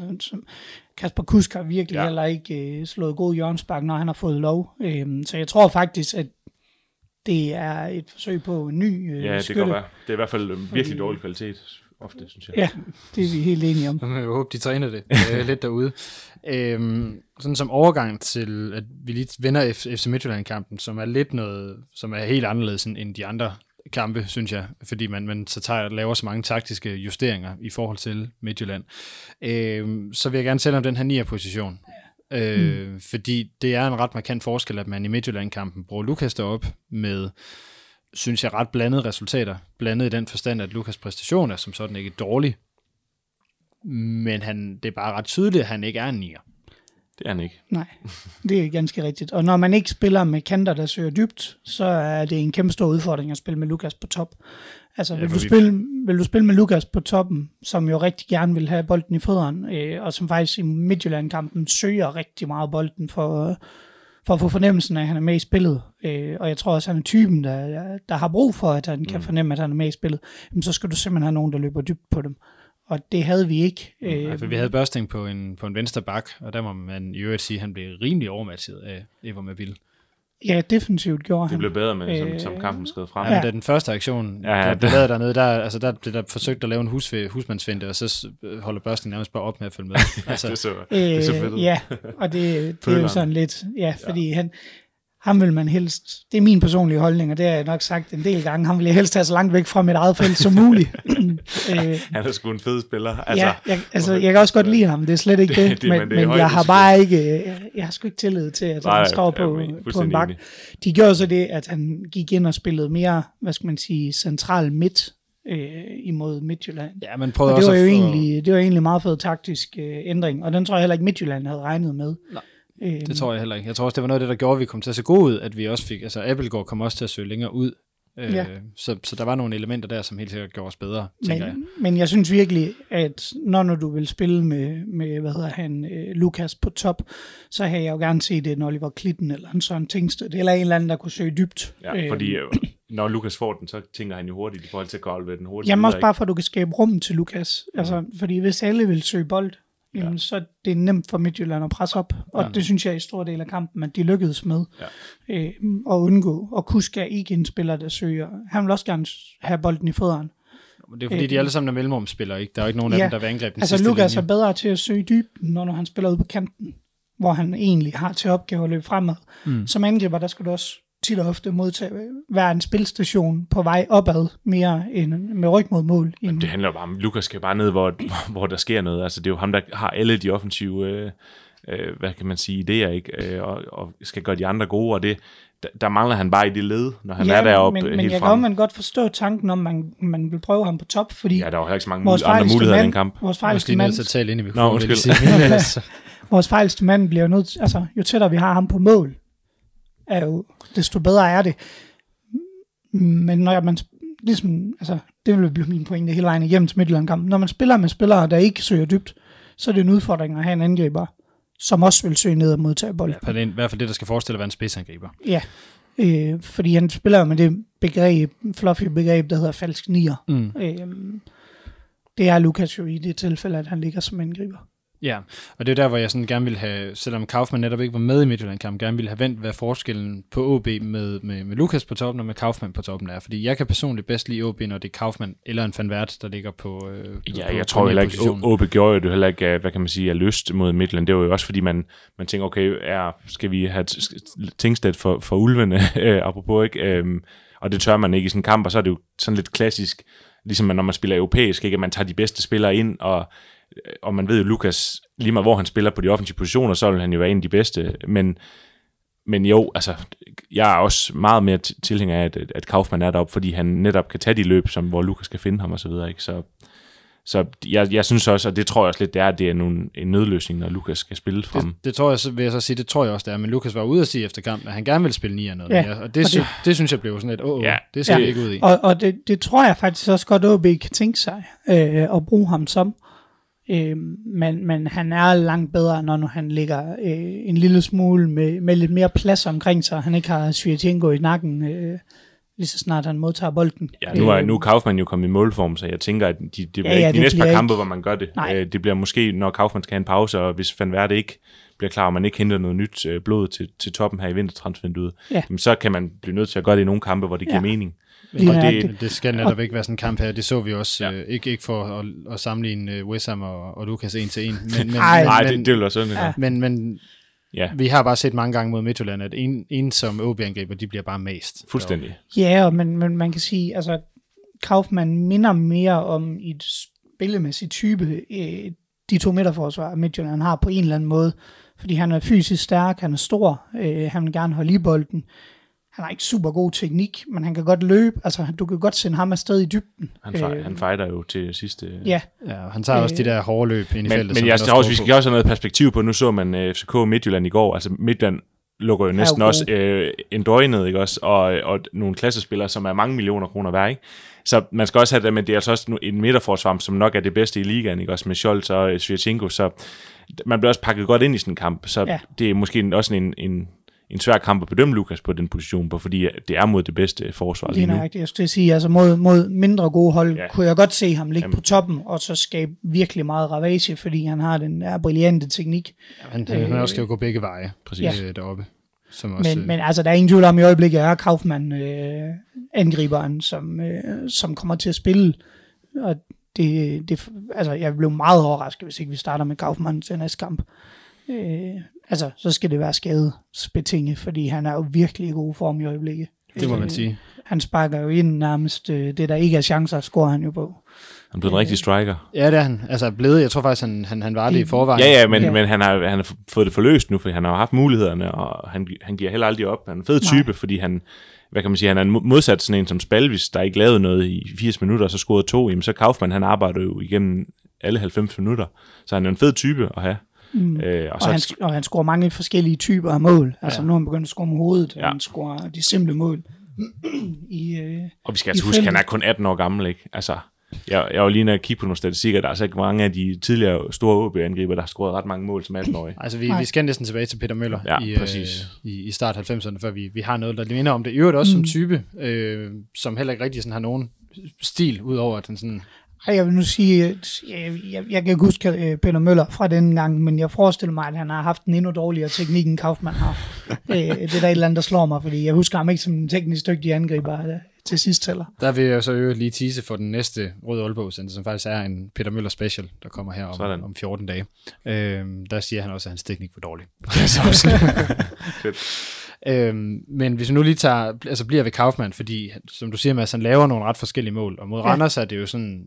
Kasper Kusk har virkelig Ja. heller ikke øh, slået god hjørnspark, når han har fået lov. Øh, så jeg tror faktisk, at det er et forsøg på en ny øh, Ja, det skytte. kan være. Det er i hvert fald øh, virkelig dårlig kvalitet, ofte, synes jeg. Ja, det er vi helt enige om. Jeg jo håbe, de træner det øh, lidt derude. Øhm, sådan som overgang til, at vi lige vender F- FC Midtjylland-kampen, som er lidt noget, som er helt anderledes end de andre kampe, synes jeg, fordi man, man så tager, laver så mange taktiske justeringer i forhold til Midtjylland. Øhm, så vil jeg gerne tale om den her 9. position. Øh, mm. Fordi det er en ret markant forskel, at man i Midtjylland-kampen bruger Lukas derop med, synes jeg, ret blandede resultater. Blandet i den forstand, at Lukas præstation er som sådan ikke dårlig, men han, det er bare ret tydeligt, at han ikke er en nier. Det er han ikke. Nej, det er ganske rigtigt. Og når man ikke spiller med kanter, der søger dybt, så er det en kæmpe stor udfordring at spille med Lukas på top. Altså, Ja, vil, du vi- spille, vil du spille med Lukas på toppen, som jo rigtig gerne vil have bolden i fødderen, øh, og som faktisk i Midtjylland-kampen søger rigtig meget bolden for, for at få fornemmelsen af, at han er med i spillet. Øh, og jeg tror også, at han er typen, der, der har brug for, at han kan Mm. fornemme, at han er med i spillet. Jamen, så skal du simpelthen have nogen, der løber dybt på dem. Og det havde vi ikke. Øh, Ja, for vi havde Børsting på en, på en venstre bak, og der må man i øvrigt sige, at han blev rimelig overmatchet af Evo Mabil. Ja, defensivt gjorde Det han. blev bedre med, som, Øh, som kampen skred frem. Ja. Men da den første aktion, Ja, ja, ja, der blev det- lavet dernede, der, altså der blev der forsøgt at lave en hus, husmandsfinte, og så holder Børsting nærmest bare op med at følge med. Altså, det, så, det så fedt ud. Øh, ja, og det, det er jo sådan lidt, ja, fordi ja. han, ham vil man helst, det er min personlige holdning, og det har jeg nok sagt en del gange, ham vil jeg helst have så langt væk fra mit eget felt som muligt. øh, Han er sgu en fed spiller. altså, ja, jeg, altså, jeg kan også godt lide ham, det er slet ikke det, Det- det- men, det men jeg har bare ikke, jeg, jeg har sgu ikke tillid til, at Nej, han står jeg på, er på en bak. De gjorde så det, at han gik ind og spillede mere, hvad skal man sige, central midt øh, imod Midtjylland. ja, man prøvede Og det også var jo at få, egentlig, det var egentlig en meget fed taktisk øh, ændring, og den tror jeg heller ikke Midtjylland havde regnet med. Nej, øh, Det tror jeg heller ikke. Jeg tror også, det var noget af det, der gjorde, at vi kom til at se gode ud, at vi også fik, altså Appelgaard kom også til at søge længere ud. Øh, Ja. så, så der var nogle elementer der, som helt sikkert gjorde os bedre, tænker jeg. men, men jeg synes virkelig, at når nu du vil spille med, med hvad hedder han, øh, Lukas på top, så havde jeg jo gerne set en Oliver Klitten eller en sådan Tingsted, eller en eller anden, der kunne søge dybt. ja, fordi øh, når Lukas får den, så tænker han jo hurtigt i forhold til at gå den hurtigt. Jamen også bare for, at du kan skabe rum til Lukas. Altså, fordi hvis alle vil søge bold, jamen, så er det nemt for Midtjylland at presse op. Og det synes jeg i stor del af kampen, at de lykkedes med Ja. øh, at undgå. Og Kusk er ikke en spiller, der søger. Han vil også gerne have bolden i fødderne. Det er fordi, de alle sammen er mellemrumspillere, ikke? Der er jo ikke nogen af Ja. dem, der vil angribe den Altså sidste Lukas linje. er bedre til at søge dybden, når, når han spiller ude på kanten, hvor han egentlig har til opgave at løbe fremad. Mm. Som angriber, der skal du også tit og ofte modtage, være en spilstation på vej opad, mere end med ryg mod mål. End, Det handler jo bare om, Lukas skal bare ned, hvor, hvor der sker noget. Altså, det er jo ham, der har alle de offensive, øh, øh, hvad kan man sige, idéer, ikke? Øh, og, og skal gøre de andre gode, og det, der, der mangler han bare i det led, når han er deroppe men, men helt jeg kan frem. man godt forstå tanken om, man, man vil prøve ham på top, fordi Ja, der var heller ikke så mange vores mul- andre muligheder i mand, den kamp. vores er lige mand, nødt til at tale ind i mikrofonen. Nå, undskyld. ellers- vores fejleste mand bliver nødt til, altså jo tættere vi har ham på mål, er jo, desto bedre er det. Men når man, ligesom, altså, det vil blive min pointe hele vejen igennem til Midtjylland-kampen. Når man spiller med spillere, der ikke søger dybt, så er det en udfordring at have en angriber, som også vil søge ned og modtage bold. Ja, det er i hvert fald det, der skal forestille at være en spidsangriber. Ja, øh, fordi han spiller med det begreb, fluffy begreb, der hedder falsk nier. Mm. Øh, det er Lukas jo i det tilfælde, at han ligger som angriber. Ja, og det er der, hvor jeg sådan gerne ville have, selvom Kaufmann netop ikke var med i Midtjylland-kampen, gerne ville have vendt, hvad forskellen på OB med, med, med Lukas på toppen og med Kaufmann på toppen er. Fordi jeg kan personligt bedst lide OB, når det er Kaufmann eller en Van Wert, der ligger på øh, Ja, på, jeg på tror heller ikke. Åbe gjorde jo det heller ikke, hvad kan man sige, af lyst mod Midtland. Det var jo også, fordi man, man tænker, okay, er, skal vi have Tingsted for, for ulvene, øh, apropos, ikke? Øhm, og det tør man ikke i sådan en kamp, og så er det jo sådan lidt klassisk, ligesom når man spiller europæisk, ikke? at man tager de bedste spillere ind, og, og man ved jo, Lukas, lige meget hvor han spiller på de offensive positioner, så vil han jo være en af de bedste, men, men jo, altså, jeg er også meget mere tilhænger af, at, at Kaufmann er deroppe, fordi han netop kan tage de løb, som, hvor Lukas skal finde ham og så videre, ikke? Så, så jeg, jeg synes også, og det tror jeg også lidt, det er, at det er nogle, en nødløsning, når Lukas skal spille frem. Det, det tror jeg, så vil jeg så sige, det tror jeg også, det er. Men Lukas var ude at sige efter kampen, at han gerne ville spille 9 og noget. Ja, mere. og det, og sy- det- det, synes jeg blev sådan et, åh, oh, Ja, det skal ja. vi ikke ud i. Og, og det, det tror jeg faktisk også godt, OB kan tænke sig øh, at bruge ham som. Øh, men, men han er langt bedre, når nu han ligger øh, en lille smule med, med lidt mere plads omkring sig. Han ikke har Svirtjenko i nakken, øh, lige så snart han modtager bolden. Ja, nu er, Øh, nu er Kaufmann jo kommet i målform, så jeg tænker, at de, det bliver Ja, ja, ikke de næste par bliver kampe, ikke- hvor man gør det. Øh, det bliver måske, når Kaufmann skal have en pause, og hvis Van Verde ikke bliver klar, og man ikke henter noget nyt øh, blod til, til toppen her i vintertransfervinduet, Ja. jamen, så kan man blive nødt til at gøre det i nogle kampe, hvor det giver Ja. mening. Lige og det-. Men det skal netop ikke være sådan en kamp her. Det så vi også. Ja. Ja. Øh, ikke, ikke for at, at sammenligne øh, West Ham og, og Lukas en til en. Men, men, Ej. Nej, men, det, det vil også sådan. Ja. Ja. men, men ja, vi har bare set mange gange mod Midtjylland, at en, en som OB-angriber, de bliver bare mast. fuldstændig. Ja, og men, men man kan sige, altså Kaufmann minder mere om i et spillemæssigt type, øh, de to midterforsvar, Midtjylland har på en eller anden måde. Fordi han er fysisk stærk, han er stor, øh, han vil gerne holde i bolden. Han har ikke super god teknik, men han kan godt løbe. Altså, du kan godt sende ham afsted i dybden. Han, fej, han fejder jo til sidste... Ja, Ja, og han tager også de der hårde løb ind i Men, feltet. men jeg tror også, vi skal også have noget perspektiv på. Nu så man uh, FCK Midtjylland i går. Altså Midtjylland lukker jo næsten god. også uh, en døgnet, ikke også? Og, og nogle klassespillere, som er mange millioner kroner værd, ikke? Så man skal også have det, men det er altså også nu en midterforsvar, som nok er det bedste i ligaen, ikke også? Med Scholz og uh, Svirchenko, så man bliver også pakket godt ind i sådan en kamp. Så Ja. det er måske også en, en, en svær kamp at bedømme Lukas på den position på, fordi det er mod det bedste forsvar lige nu. nøjagtigt. Jeg skulle sige, altså mod, mod mindre gode hold, ja. Kunne jeg godt se ham ligge Jamen. på toppen, og så skabe virkelig meget ravage, fordi han har den der brillante teknik. Han, han, han også skal jo gå begge veje Præcis. ja. deroppe. Som også, Men, men altså, der er ingen tvivl om, i øjeblikket er Kaufmann øh, angriberen, som, øh, som kommer til at spille. Og det, det, altså, jeg blev meget overrasket, hvis ikke vi starter med Kaufmann til næste kamp. Øh, altså, så skal det være skadesbetinget, fordi han er jo virkelig i god form i øjeblikket. det må man Øh, sige. Han sparker jo ind nærmest, øh, det der ikke er chancer, scorer han jo på. Han er blevet en rigtig striker. Ja, det er han. Altså blevet, jeg tror faktisk, han, han, han var det i forvejen. Ja, ja, men, Ja. men han, har, han har fået det forløst nu, for han har haft mulighederne, og han, han giver heller aldrig op. Han er en fed Nej. type, fordi han, hvad kan man sige, han er modsat sådan en som Spalvis, der ikke lavede noget i 80 minutter, og så scorede to, jamen så Kaufmann, han arbejder jo igennem alle 90 minutter, så han er en fed type at have. Mm. Øh, og Og, så, han, og han scorer mange forskellige typer af mål. Altså Ja. nu er han begyndt at score med hovedet, og Ja. han scorer de simple mål. I, øh, og vi skal altså huske, feltet. han er kun 18 år gammel, ikke? Altså, Jeg, jeg var lige og kigge på nogle statistikker. Der er altså ikke mange af de tidligere store OB-angriber, der har scoret ret mange mål som 18-årige. Altså, vi, Nej. vi skal næsten tilbage til Peter Møller Ja, i, præcis. Øh, i, i start 90'erne, før vi, vi har noget, der minder om det. I øvrigt også mm. som type, øh, som heller ikke rigtig sådan har nogen stil, udover at han sådan... Ej, jeg vil nu sige, at jeg, jeg, jeg kan ikke huske øh, Peter Møller fra den gang, men jeg forestiller mig, at han har haft en endnu dårligere teknik, end Kaufmann har. øh, det er der et eller andet, der slår mig, fordi jeg husker ham ikke som en teknisk dygtig angriber øh, til sidst heller. Der vil jeg jo så øvrigt lige tease for den næste Røde Aalborg som faktisk er en Peter Møller special, der kommer her Sådan. om, om 14 dage. Øh, der siger han også, at hans teknik var dårlig. Øhm, men hvis vi nu lige tager, altså bliver ved Kaufmann, fordi som du siger, Mads, han laver nogle ret forskellige mål, og mod ja. Randers er det jo sådan,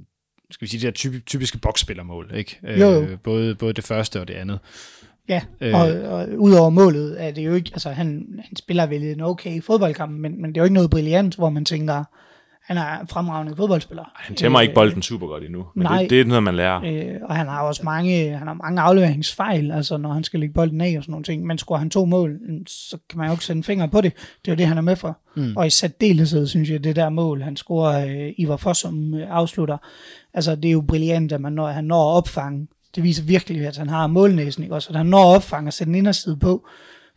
skal vi sige, de her typ, typiske boksspillermål, ikke? Jo, jo. Øh, både, både det første og det andet. Ja, Øh. og, og udover målet er det jo ikke, altså han, han spiller vel en okay fodboldkamp, men, men det er jo ikke noget brilliant, hvor man tænker, han er en fremragende fodboldspiller. Han tæmmer ikke bolden super godt endnu, men nej. det, det er noget, man lærer. Øh, og han har også mange, han har mange afleveringsfejl, altså når han skal lægge bolden af og sådan nogle ting. Men scorer han to mål, så kan man jo ikke sætte en finger på det. Det er jo det, han er med for. Mm. Og i særdeleshed, synes jeg, det der mål, han scorer øh, Ivar Fossum øh, afslutter, altså det er jo brilliant, at man når, han når at opfange. Det viser virkelig, at han har målnæsen, ikke også? At han når at opfange og sætte en inderside på.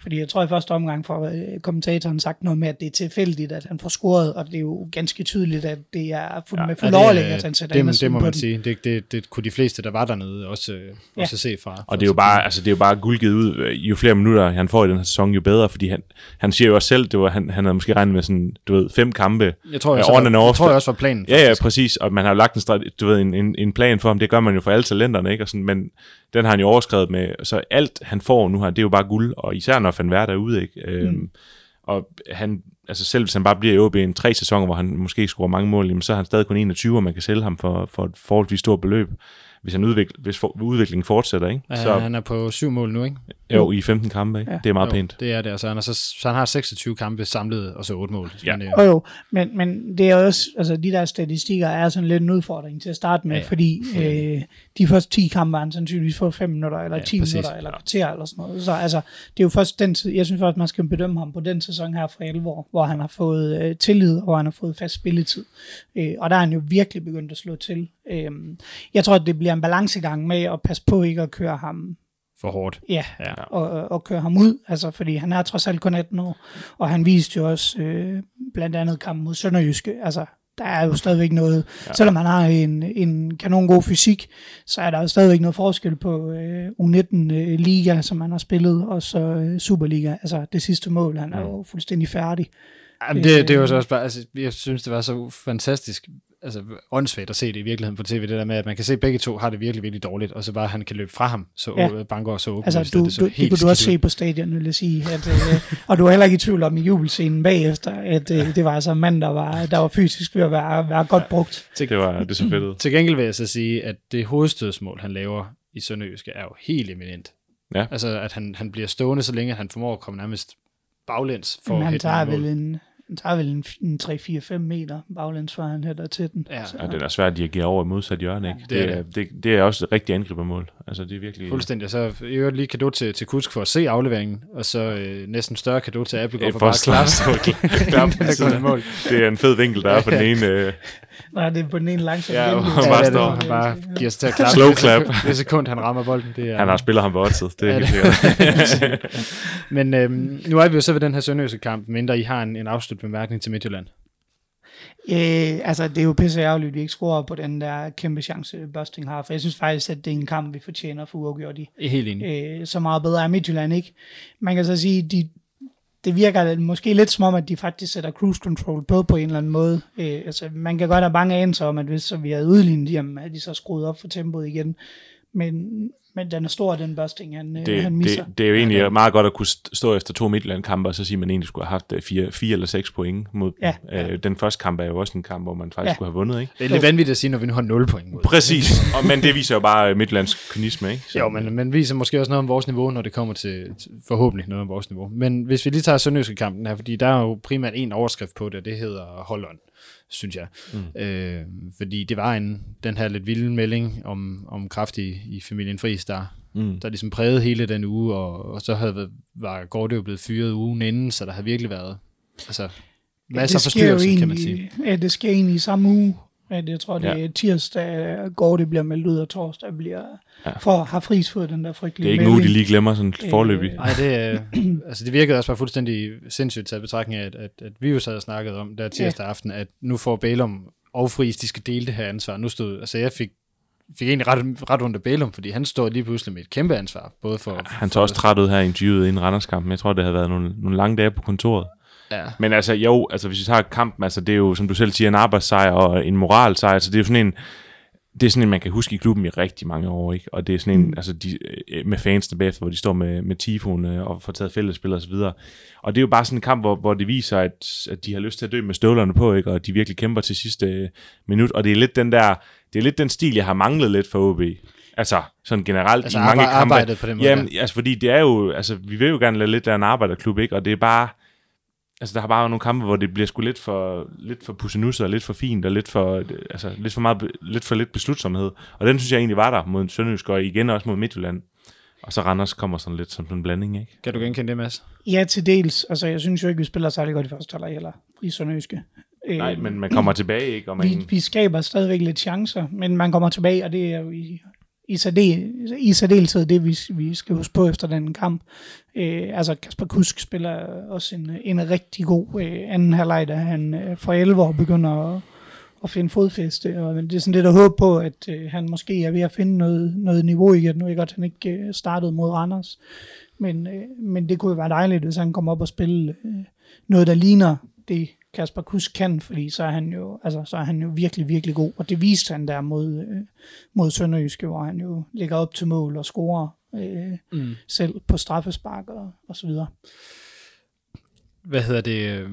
Fordi jeg tror i første omgang for øh, kommentatoren sagt noget med, at det er tilfældigt, at han får scoret, og det er jo ganske tydeligt, at det er fuld, ja, med fuld overlæg, øh, at han sætter det, det må man den. sige. Det, det, det kunne de fleste, der var dernede, også, øh, Ja. også se fra. Og det er jo bare, altså, det er jo bare guldgivet ud. Jo flere minutter han får i den her sæson, jo bedre, fordi han, han siger jo også selv, det var, han, han havde måske regnet med sådan, du ved, fem kampe. jeg tror, Ja, jeg, and jeg, jeg tror jeg også var planen. Ja, ja, faktisk. præcis. Og man har jo lagt en, du ved, en, en, en plan for ham. Det gør man jo for alle talenterne, ikke? Og sådan, men den har han jo overskrevet med. Så alt, han får nu her, det er jo bare guld. Og især når Van Verde er ude, ikke? Øhm, og han, altså selv hvis han bare bliver i OB en tre sæsoner, hvor han måske scorer mange mål, jamen, så er han stadig kun 21, og man kan sælge ham for, for et forholdsvis stort beløb, hvis, han udvikler, hvis for, udviklingen fortsætter, ikke? Ja, Så han er på syv mål nu, ikke? jo, i 15 kampe, ikke? Ja. Det er meget Jo, pænt. Det er det, altså han, er så, så han har 26 kampe samlet, og så 8 mål. Ja. Men, øh, Jo, men, men det er også, altså de der statistikker er sådan lidt en udfordring til at starte med, Ja, ja, ja. fordi øh, de første 10 kampe har han sandsynligvis fået 5 minutter, eller Ja, 10 præcis. minutter, eller kvarter, eller sådan noget. Så altså, det er jo først den tid, jeg synes faktisk, man skal bedømme ham på den sæson her fra 11 år, hvor han har fået øh, tillid, og hvor han har fået fast spilletid. Øh, og der er han jo virkelig begyndt at slå til. Øh, jeg tror, at det bliver en balancegang med at passe på ikke at køre ham for hårdt. Ja, Ja. og, og køre ham ud, altså, fordi han er trods alt kun 18 år, og han viste jo også øh, blandt andet kampen mod Sønderjyske, altså der er jo stadigvæk noget, ja. selvom han har en, en kanon god fysik, så er der jo stadigvæk noget forskel på øh, U19-liga, som han har spillet, og så øh, Superliga, altså det sidste mål, han er jo fuldstændig færdig. Jamen, det, det var så også bare, altså, jeg synes, det var så fantastisk, altså åndssvagt at se det i virkeligheden på tv, det der med, at man kan se, at begge to har det virkelig, virkelig dårligt, og så bare han kan løbe fra ham, så Ja. ja. Bangor så åbent. Altså, du, det, så du, det kunne du også se på stadion, vil jeg sige. At, øh, og du er heller ikke i tvivl om i jubelscenen bagefter, at øh, det var altså en mand, der var, der var fysisk ved at være, være godt brugt. Det var det så fedt. Til gengæld vil jeg så sige, at det hovedstødsmål, han laver i Sønderjyske, er jo helt eminent. Ja. Altså, at han, han bliver stående så længe, at han formår at komme nærmest baglæns for Men at han tager vel en, han tager vel en, en 3-4-5 meter baglæns, før han hætter til den. Ja, Så- Og den er svært at dirigere over i modsat hjørne, ikke? det Det, er er, det, det er også et rigtigt angribermål. Altså, det er virkelig... Fuldstændig. Så i øvrigt lige kado til, til Kusk for at se afleveringen, og så øh, næsten større kado til Appelgaard Øh, for, for bare at klappe. Det er en fed vinkel, der er på den ene... Øh, Nej, det er på den ene langsom Ja, hvor han bare det er det, står. han bare giver sig til at klappe. Slow Det clap. Det sekund, han rammer bolden. Det er, han har spillet ham på oddset, det er helt sikkert. Men øhm, nu er vi jo så ved den her sønderjyske kamp, mindre I har en, en afsluttende bemærkning til Midtjylland. Øh, altså, det er jo pisse ærgerligt, at vi ikke scorer på den der kæmpe chance, Busting har. For jeg synes faktisk, at det er en kamp, vi fortjener for uafgjort i. Helt enig. Øh, så meget bedre er Midtjylland ikke. Man kan så sige, de, det virker måske lidt som om, at de faktisk sætter cruise control på på en eller anden måde. Øh, altså, man kan godt have bange anelser om, at hvis så vi havde udlignet, jamen, at de så skruet op for tempoet igen. Men, men den er stor, den busting, han, det, han Det, misser. det, det er jo egentlig meget godt at kunne st- stå efter to Midtjylland-kampe, og så sige, at man egentlig skulle have haft øh, fire, fire eller seks point mod Ja, dem. Øh, Den første kamp er jo også en kamp, hvor man faktisk Ja. ja. skulle have vundet, ikke? Det er lidt vanvittigt at sige, når vi nu har 0 point mod. Præcis, og, men det viser jo bare øh, Midtjyllands kynisme, ikke? Så, Jo, men, men viser måske også noget om vores niveau, når det kommer til, forhåbentlig noget om vores niveau. Men hvis vi lige tager Sønderjyske kampen her, fordi der er jo primært en overskrift på det, og det hedder Holland, synes jeg. Mm. Øh, fordi det var en, den her lidt vilde melding om, om kraft i, i familien Friis, der, Mm. der ligesom prægede hele den uge, og, og så havde, var Gordy jo blevet fyret ugen inden, så der har virkelig været altså, masser af det sker jo forstyrrelse, kan man sige. Ja, det sker egentlig i samme uge. At jeg tror, det Ja. er tirsdag, går det bliver meldt ud, og torsdag bliver Ja. for har Friis fået den der frygtelige Det er ikke nu, de lige glemmer sådan Øh, forløbig. Nej, det, øh, altså det virkede også bare fuldstændig sindssygt taget i betragtning af, at, at, at vi jo sad og snakkede om der tirsdag aften, at nu får Bælum og Friis, de skal dele det her ansvar. Nu stod, altså jeg fik, fik egentlig ret, ret ondt af Bælum, fordi han står lige pludselig med et kæmpe ansvar, både for... Han så også træt ud her i interviewet inden Randerskampen. Jeg tror, det havde været nogle, nogle lange dage på kontoret. Ja. Men altså, jo, altså hvis vi tager kampen, altså det er jo, som du selv siger, en arbejdssejr og en moralsejr, så det er jo sådan en, det er sådan en, man kan huske i klubben i rigtig mange år, ikke? Og det er sådan en, mm. altså de, øh, med fans bagefter, hvor de står med, med tifon og får taget fællesspil og så videre. Og det er jo bare sådan en kamp, hvor, hvor det viser, at, at de har lyst til at dø med støvlerne på, ikke? Og de virkelig kæmper til sidste øh, minut. Og det er lidt den der, det er lidt den stil, jeg har manglet lidt for OB. Altså, sådan generelt Altså i mange arbejde- kampe. arbejdet på den måde, Jamen, altså, fordi det er jo, altså, vi vil jo gerne lade lidt af en arbejderklub, ikke? Og det er bare, altså, der har bare nogle kampe, hvor det bliver sgu lidt for, lidt for pussenusset, og lidt for fint, og lidt for, altså, lidt for meget, lidt for lidt beslutsomhed. Og den synes jeg egentlig var der mod Sønderjysk, og igen også mod Midtjylland. Og så Randers kommer sådan lidt som sådan en blanding, ikke? Kan du genkende det, Mads? Ja, til dels. Altså, jeg synes jo ikke, vi spiller særlig godt i første halvleg heller i Sønderjyske. Nej, Øh, men man kommer tilbage, ikke? Og man, vi, vi skaber stadigvæk lidt chancer, men man kommer tilbage, og det er jo i, i, særde, i særdeleshed det, vi, vi skal huske på efter den kamp. Øh, altså, Kasper Kusk spiller også en, en rigtig god øh, anden halvleg, da han øh, for 11 år begynder at, at finde fodfæste, og det er sådan lidt at håbe på, at øh, han måske er ved at finde noget, noget niveau igen. Nu er det godt, at han ikke øh, startede mod Randers, men, øh, men det kunne jo være dejligt, hvis han kommer op og spille øh, noget, der ligner det, Kasper Kusk kan, fordi så er han jo, altså, så er han jo virkelig, virkelig god. Og det viste han der mod, øh, mod Sønderjyske, hvor han jo ligger op til mål og scorer øh, mm. selv på straffespark og, og så videre. Hvad hedder det?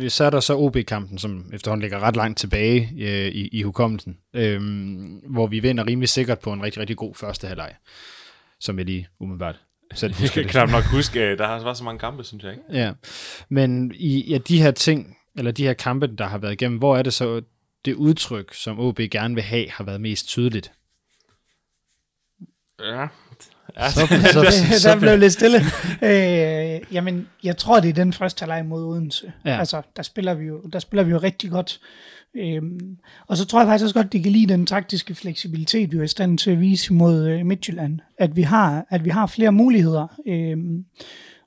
øh, Så er der så OB-kampen, som efterhånden ligger ret langt tilbage øh, i, i hukommelsen, øh, hvor vi vinder rimelig sikkert på en rigtig, rigtig god første halvleg, som jeg lige umiddelbart selv jeg kan knap nok huske, øh, der har været så mange kampe, synes jeg, ikke? Ja, men i ja, de her ting, eller de her kampe, der har været igennem, hvor er det så det udtryk, som OB gerne vil have, har været mest tydeligt? Ja. Ja. Så, så, der blev lidt stille. øh, jamen, jeg tror, det er den første halvleg mod Odense. Ja. Ja. Altså, der spiller, vi jo, der spiller vi jo rigtig godt. Øhm, og så tror jeg faktisk også godt, de kan lide den taktiske fleksibilitet, vi er i stand til at vise mod øh, Midtjylland. At vi har, at vi har flere muligheder. Øhm,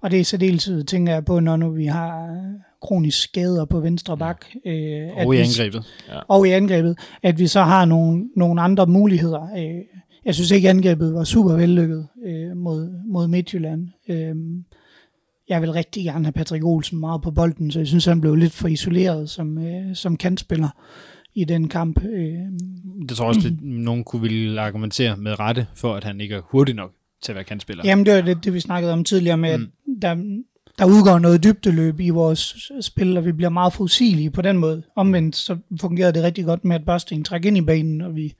og det er i særdeleshed, tænker jeg på, når nu vi har øh, kronisk skader på venstre bak. Øh, at og i vi- angrebet. og i angrebet, at vi så har nogle, nogle andre muligheder. Øh, jeg synes ikke, angrebet var super vellykket øh, mod, mod Midtjylland. Øh, jeg vil rigtig gerne have Patrick Olsen meget på bolden, så jeg synes, han blev lidt for isoleret som, øh, som kantspiller i den kamp. Øh, Det tror jeg også, at nogen kunne ville argumentere med rette, for at han ikke er hurtig nok til at være kantspiller. jamen, det var det, det, vi snakkede om tidligere med, mm. at der, der udgår noget dybdeløb i vores spil, og vi bliver meget forudsigelige på den måde. Omvendt så fungerede det rigtig godt med, at Børsting træk ind i banen, og vi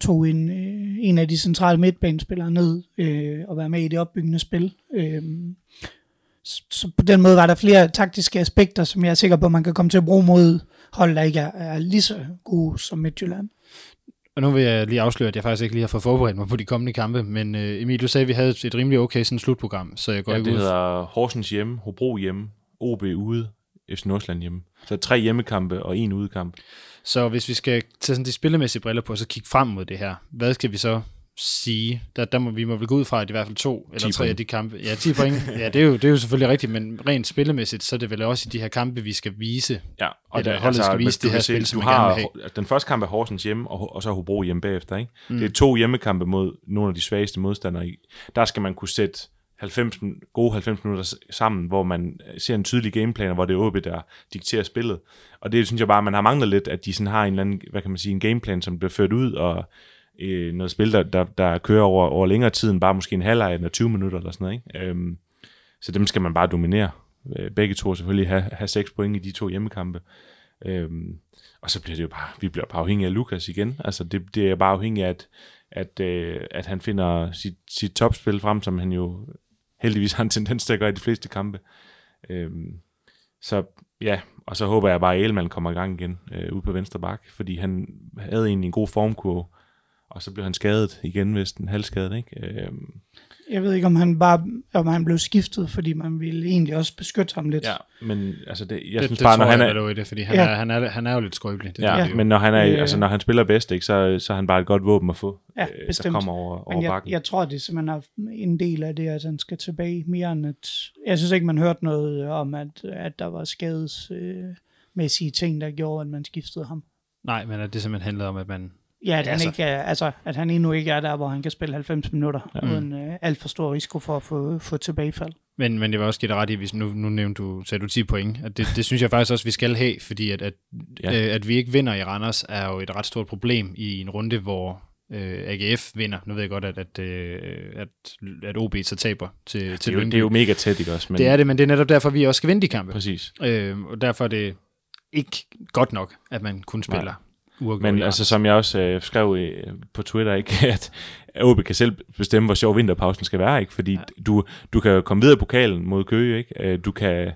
tog en, øh, en af de centrale midtbanespillere ned øh, og være med i det opbyggende spil. Øh, så, så på den måde var der flere taktiske aspekter, som jeg er sikker på, man kan komme til at bruge mod hold, der ikke er, er lige så gode som Midtjylland. Og nu vil jeg lige afsløre, at jeg faktisk ikke lige har fået forberedt mig på de kommende kampe, men øh, Emil, du sagde, at vi havde et rimelig okay sådan slutprogram, så jeg går Ja, ikke det ud. hedder Horsens hjemme, Hobro hjemme, OB ude, FC Nordsjælland hjemme. Så tre hjemmekampe og en udekamp. Så hvis vi skal tage sådan de spillemæssige briller på, så kigge frem mod det her, hvad skal vi så sige? Der, der må, vi må vel gå ud fra, at i hvert fald to eller 10 tre af point. de kampe. Ja, 10 point. Ja, det er, jo, det er jo selvfølgelig rigtigt, men rent spillemæssigt, så er det vel også i de her kampe, vi skal vise. Ja, og der, holdet skal men vise du det her se, spil, du som vi har, gerne vil Den første kamp er Horsens hjemme, og, og så Hobro hjemme bagefter. Ikke? Mm. Det er to hjemmekampe mod nogle af de svageste modstandere. Der skal man kunne sætte 90, gode 90 minutter sammen, hvor man øh, ser en tydelig gameplan, og hvor det er OB, der dikterer spillet. Og det synes jeg bare, man har manglet lidt, at de sådan har en eller anden, hvad kan man sige, en gameplan, som bliver ført ud, og øh, noget spil, der, der, der kører over, over længere tid end bare måske en halvleg eller 20 minutter eller sådan noget. Ikke? Øhm, så dem skal man bare dominere. Øh, Begge to selvfølgelig have, have 6 point i de to hjemmekampe. Øhm, og så bliver det jo bare, vi bliver bare afhængige af Lukas igen. Altså det, det er bare afhængigt af, at, at, øh, at han finder sit, sit topspil frem, som han jo heldigvis har en tendens til at gøre i de fleste kampe. Øhm, så ja, og så håber jeg bare, at Elman kommer i gang igen øh, ude på venstre bak, fordi han havde egentlig en god formkurve, og så blev han skadet igen, hvis den halvskadet, ikke? Øhm, jeg ved ikke, om han bare om han blev skiftet, fordi man ville egentlig også beskytte ham lidt. Ja, men altså det, jeg det, synes det bare, når han er, der i det, fordi han, Ja. er, han, er, han er jo lidt skrøbelig. Det Ja, det men når han, er, Øh, altså, når han spiller bedst, ikke, så, så er han bare et godt våben at få, Ja, øh, der bestemt. kommer over, over Men jeg, bakken. jeg tror, det simpelthen er en del af det, at han skal tilbage mere end at... Jeg synes ikke, man hørte noget om, at, at der var skadesmæssige ting, der gjorde, at man skiftede ham. Nej, men at det simpelthen handlede om, at man... Ja, at, Altså- han, ikke er, altså, at han endnu ikke er der, hvor han kan spille 90 minutter, ja. uden uh, alt for stor risiko for at få, få tilbagefald. Men, men det var også dig ret i, hvis nu, nu nævnte du, sagde du 10 point, og det, det synes jeg faktisk også, vi skal have, fordi at, at, Ja. ja. øh, at vi ikke vinder i Randers er jo et ret stort problem i en runde, hvor øh, AGF vinder. Nu ved jeg godt, at, at, øh, at, at OB så taber til, det, til jo, Lyngby. det er jo mega tæt, ikke også? Men, det er det, men det er netop derfor, vi også skal vinde de kampe. Præcis. Øh, og derfor er det ikke godt nok, at man kun spiller uafgjort Men altså, som jeg også øh, skrev øh, på Twitter, ikke, at OB kan selv bestemme, hvor sjov vinterpausen skal være, ikke? Fordi ja. du, du kan komme videre i pokalen mod Køge, ikke? Øh, Du kan,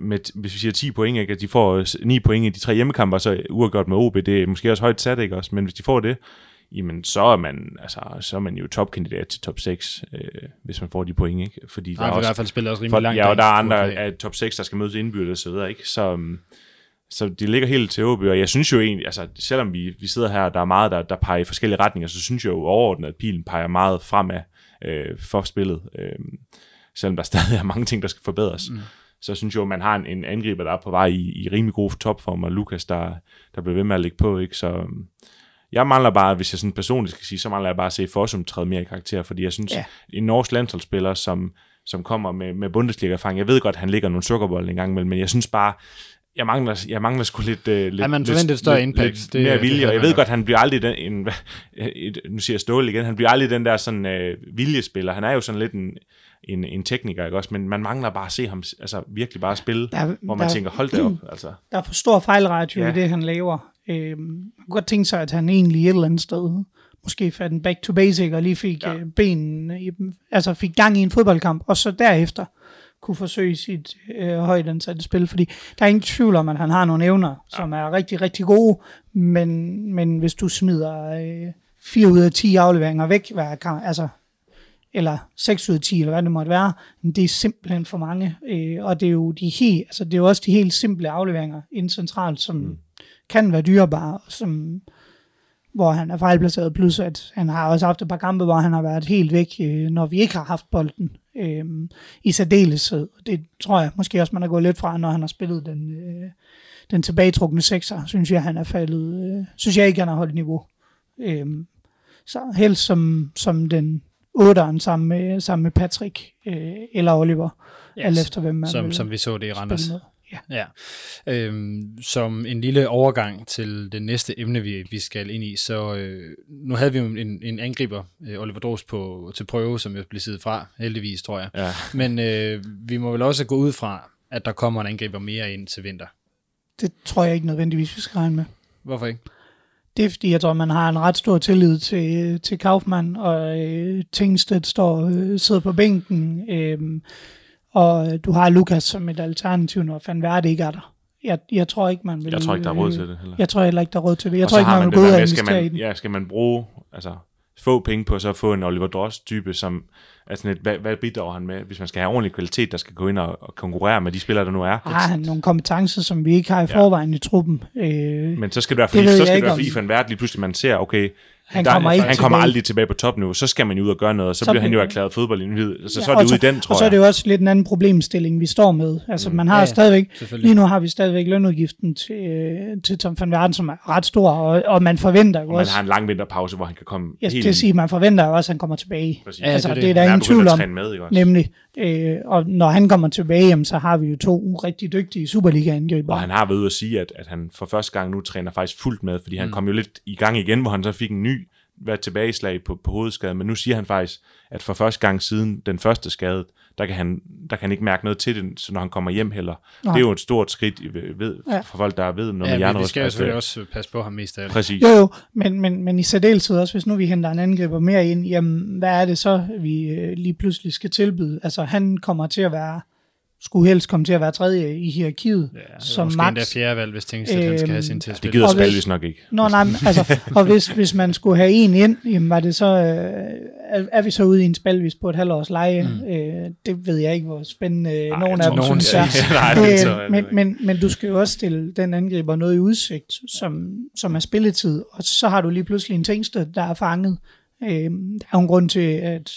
med, hvis vi siger 10 point, ikke? At de får 9 point i de tre hjemmekampe, og så uafgjort med OB, det er måske også højt sat, ikke også? Men hvis de får det, jamen så er man, altså, så er man jo topkandidat til top 6, øh, hvis man får de point, ikke? Fordi Nej, der er for i også, hvert fald spillet også rimelig for, langt. ja, og der er andre af top 6, der skal mødes indbyrdes og så videre, ikke? Så, um, så de ligger helt til OB, og jeg synes jo egentlig, altså selvom vi, vi sidder her, og der er meget, der, der peger i forskellige retninger, så synes jeg jo overordnet, at pilen peger meget fremad øh, for spillet. Øh, selvom der stadig er mange ting, der skal forbedres. Mm. Så synes jeg jo, man har en, en angriber, der er på vej i, i rimelig god topform, og Lukas, der, der bliver ved med at ligge på, ikke? Så øhm, jeg mangler bare, hvis jeg sådan personligt skal sige, så mangler jeg bare at se Fossum træde mere i karakter, fordi jeg synes, ja. en norsk landsholdsspiller, som, som kommer med, med Bundesliga-erfaring, jeg ved godt, han ligger nogle sukkerbold en gang imellem, men jeg synes bare, jeg mangler, jeg mangler sgu lidt, uh, lidt, Ja, man lidt, forventer et større lidt, impact. Lidt Det- mere det vilje, og jeg ved godt, han bliver aldrig den, en, et, nu siger jeg Ståle igen, han bliver aldrig den der sådan uh, viljespiller. Han er jo sådan lidt en, en, en tekniker, ikke også? Men man mangler bare at se ham altså, virkelig bare spille, Der- hvor man der- tænker, hold det op. Altså. Der er for stor fejlratio ja. I det, han laver. Øhm, man kunne godt tænke sig, at han egentlig et eller andet sted måske fandt en back to basic og lige fik ja. Øh, ben, i altså fik gang i en fodboldkamp, og så derefter kunne forsøge sit øh, højt ansatte spil, fordi der er ingen tvivl om, at han har nogle evner, ja. som er rigtig, rigtig gode, men, men hvis du smider øh, 4 ud af 10 afleveringer væk hver altså eller 6 ud af 10, eller hvad det måtte være, det er simpelthen for mange. Øh, og det er jo de helt, altså det er jo også de helt simple afleveringer ind centralt, som mm. kan være dyrebare, som, hvor han er fejlplaceret, plus at han har også haft et par kampe, hvor han har været helt væk, øh, når vi ikke har haft bolden øh, i særdeleshed. Det tror jeg måske også, man har gået lidt fra, når han har spillet den, øh, den tilbagetrukne sekser, synes jeg, han er faldet, øh, synes jeg ikke, han har holdt niveau. Øh, så helst som, som den otteren sammen med, sammen med Patrick øh, eller Oliver, yes. alt efter hvem man som, vil som vi så det i Randers. spille med. Ja. Ja. Øhm, som en lille overgang til det næste emne, vi, vi skal ind i, så øh, nu havde vi jo en, en angriber, øh, Oliver Dros, på, til prøve, som jo blev siddet fra, heldigvis, tror jeg. Ja. Men øh, vi må vel også gå ud fra, at der kommer en angriber mere ind til vinter. Det tror jeg ikke nødvendigvis, vi skal regne med. Hvorfor ikke? Det er fordi, jeg tror, man har en ret stor tillid til, til Kaufmann, og øh, Tingstedt står, øh, sidder på bænken, øh, og du har Lukas som et alternativ, når Van Verde ikke er der. Jeg, jeg tror ikke, man vil... Jeg tror ikke, der er råd til øh, det heller. Jeg tror heller ikke, der er råd til det. Jeg Og tror ikke, har man vil gå ud og investere i man, den. Ja, skal man bruge altså, få penge på så at få en Oliver Drost-type, som altså et, hvad, hvad bidrager han med, hvis man skal have ordentlig kvalitet, der skal gå ind og, og konkurrere med de spillere, der nu er. Har han nogle kompetencer, som vi ikke har i forvejen i truppen? Øh, Men så skal det være, fordi, så skal det være, fordi Van Vert lige pludselig man ser, okay, Han der, kommer ikke han kommer tilbage. aldrig tilbage på topniveau, så skal man jo ud og gøre noget, og så, Så bliver han jo erklæret fodboldindivid. Så, Ja, så er det ude i den, tror Og så er jeg. det jo også lidt en anden problemstilling, vi står med. Altså, man har Ja, stadigvæk, lige nu har vi stadigvæk lønudgiften til, øh, til Tom van Verden, som er ret stor, og, og man forventer jo Og man også, har en lang vinterpause, hvor han kan komme jeg helt skal sige, man forventer jo også, at han kommer tilbage. Præcis. Ja, altså, det er det, det. er der er ingen tvivl om, med, ikke også? nemlig. Øh, og når han kommer tilbage, jamen, så har vi jo to rigtig dygtige Superliga-angriber. Og han har været ude at sige, at, at han for første gang nu træner faktisk fuldt med, fordi han mm. kom jo lidt i gang igen, hvor han så fik en ny været tilbageslag på, på hovedskaden, men nu siger han faktisk, at for første gang siden den første skade, der kan han, der kan han ikke mærke noget til det, så når han kommer hjem heller. Nej. Det er jo et stort skridt ved, ved, Ja. for folk, der ved noget Ja, med men vi skal jo selvfølgelig også passe på ham mest af alt. Præcis. Jo, jo, men, men, men i særdeleshed også, hvis nu vi henter en angriber mere ind, jamen, hvad er det så, vi øh, lige pludselig skal tilbyde? Altså, han kommer til at være skulle helst komme til at være tredje i hierarkiet, Ja, som måske max. endda fjerde valg, hvis Tingstedt han skal have sin til at Det gider Og Spal hvis- vist nok ikke. Nå, nej, men, altså, og hvis, hvis man skulle have en ind, jamen var det så, øh, er, vi så ude i en spalvis på et halvårs leje? Mm. Øh, det ved jeg ikke, hvor spændende øh, nogen jeg af dem synes nogen er. siger- Nej, det Øh, men, men, men du skal jo også stille den angriber noget i udsigt, som, som er spilletid, og så har du lige pludselig en tingste, der er fanget. Øh, der er jo en grund til, at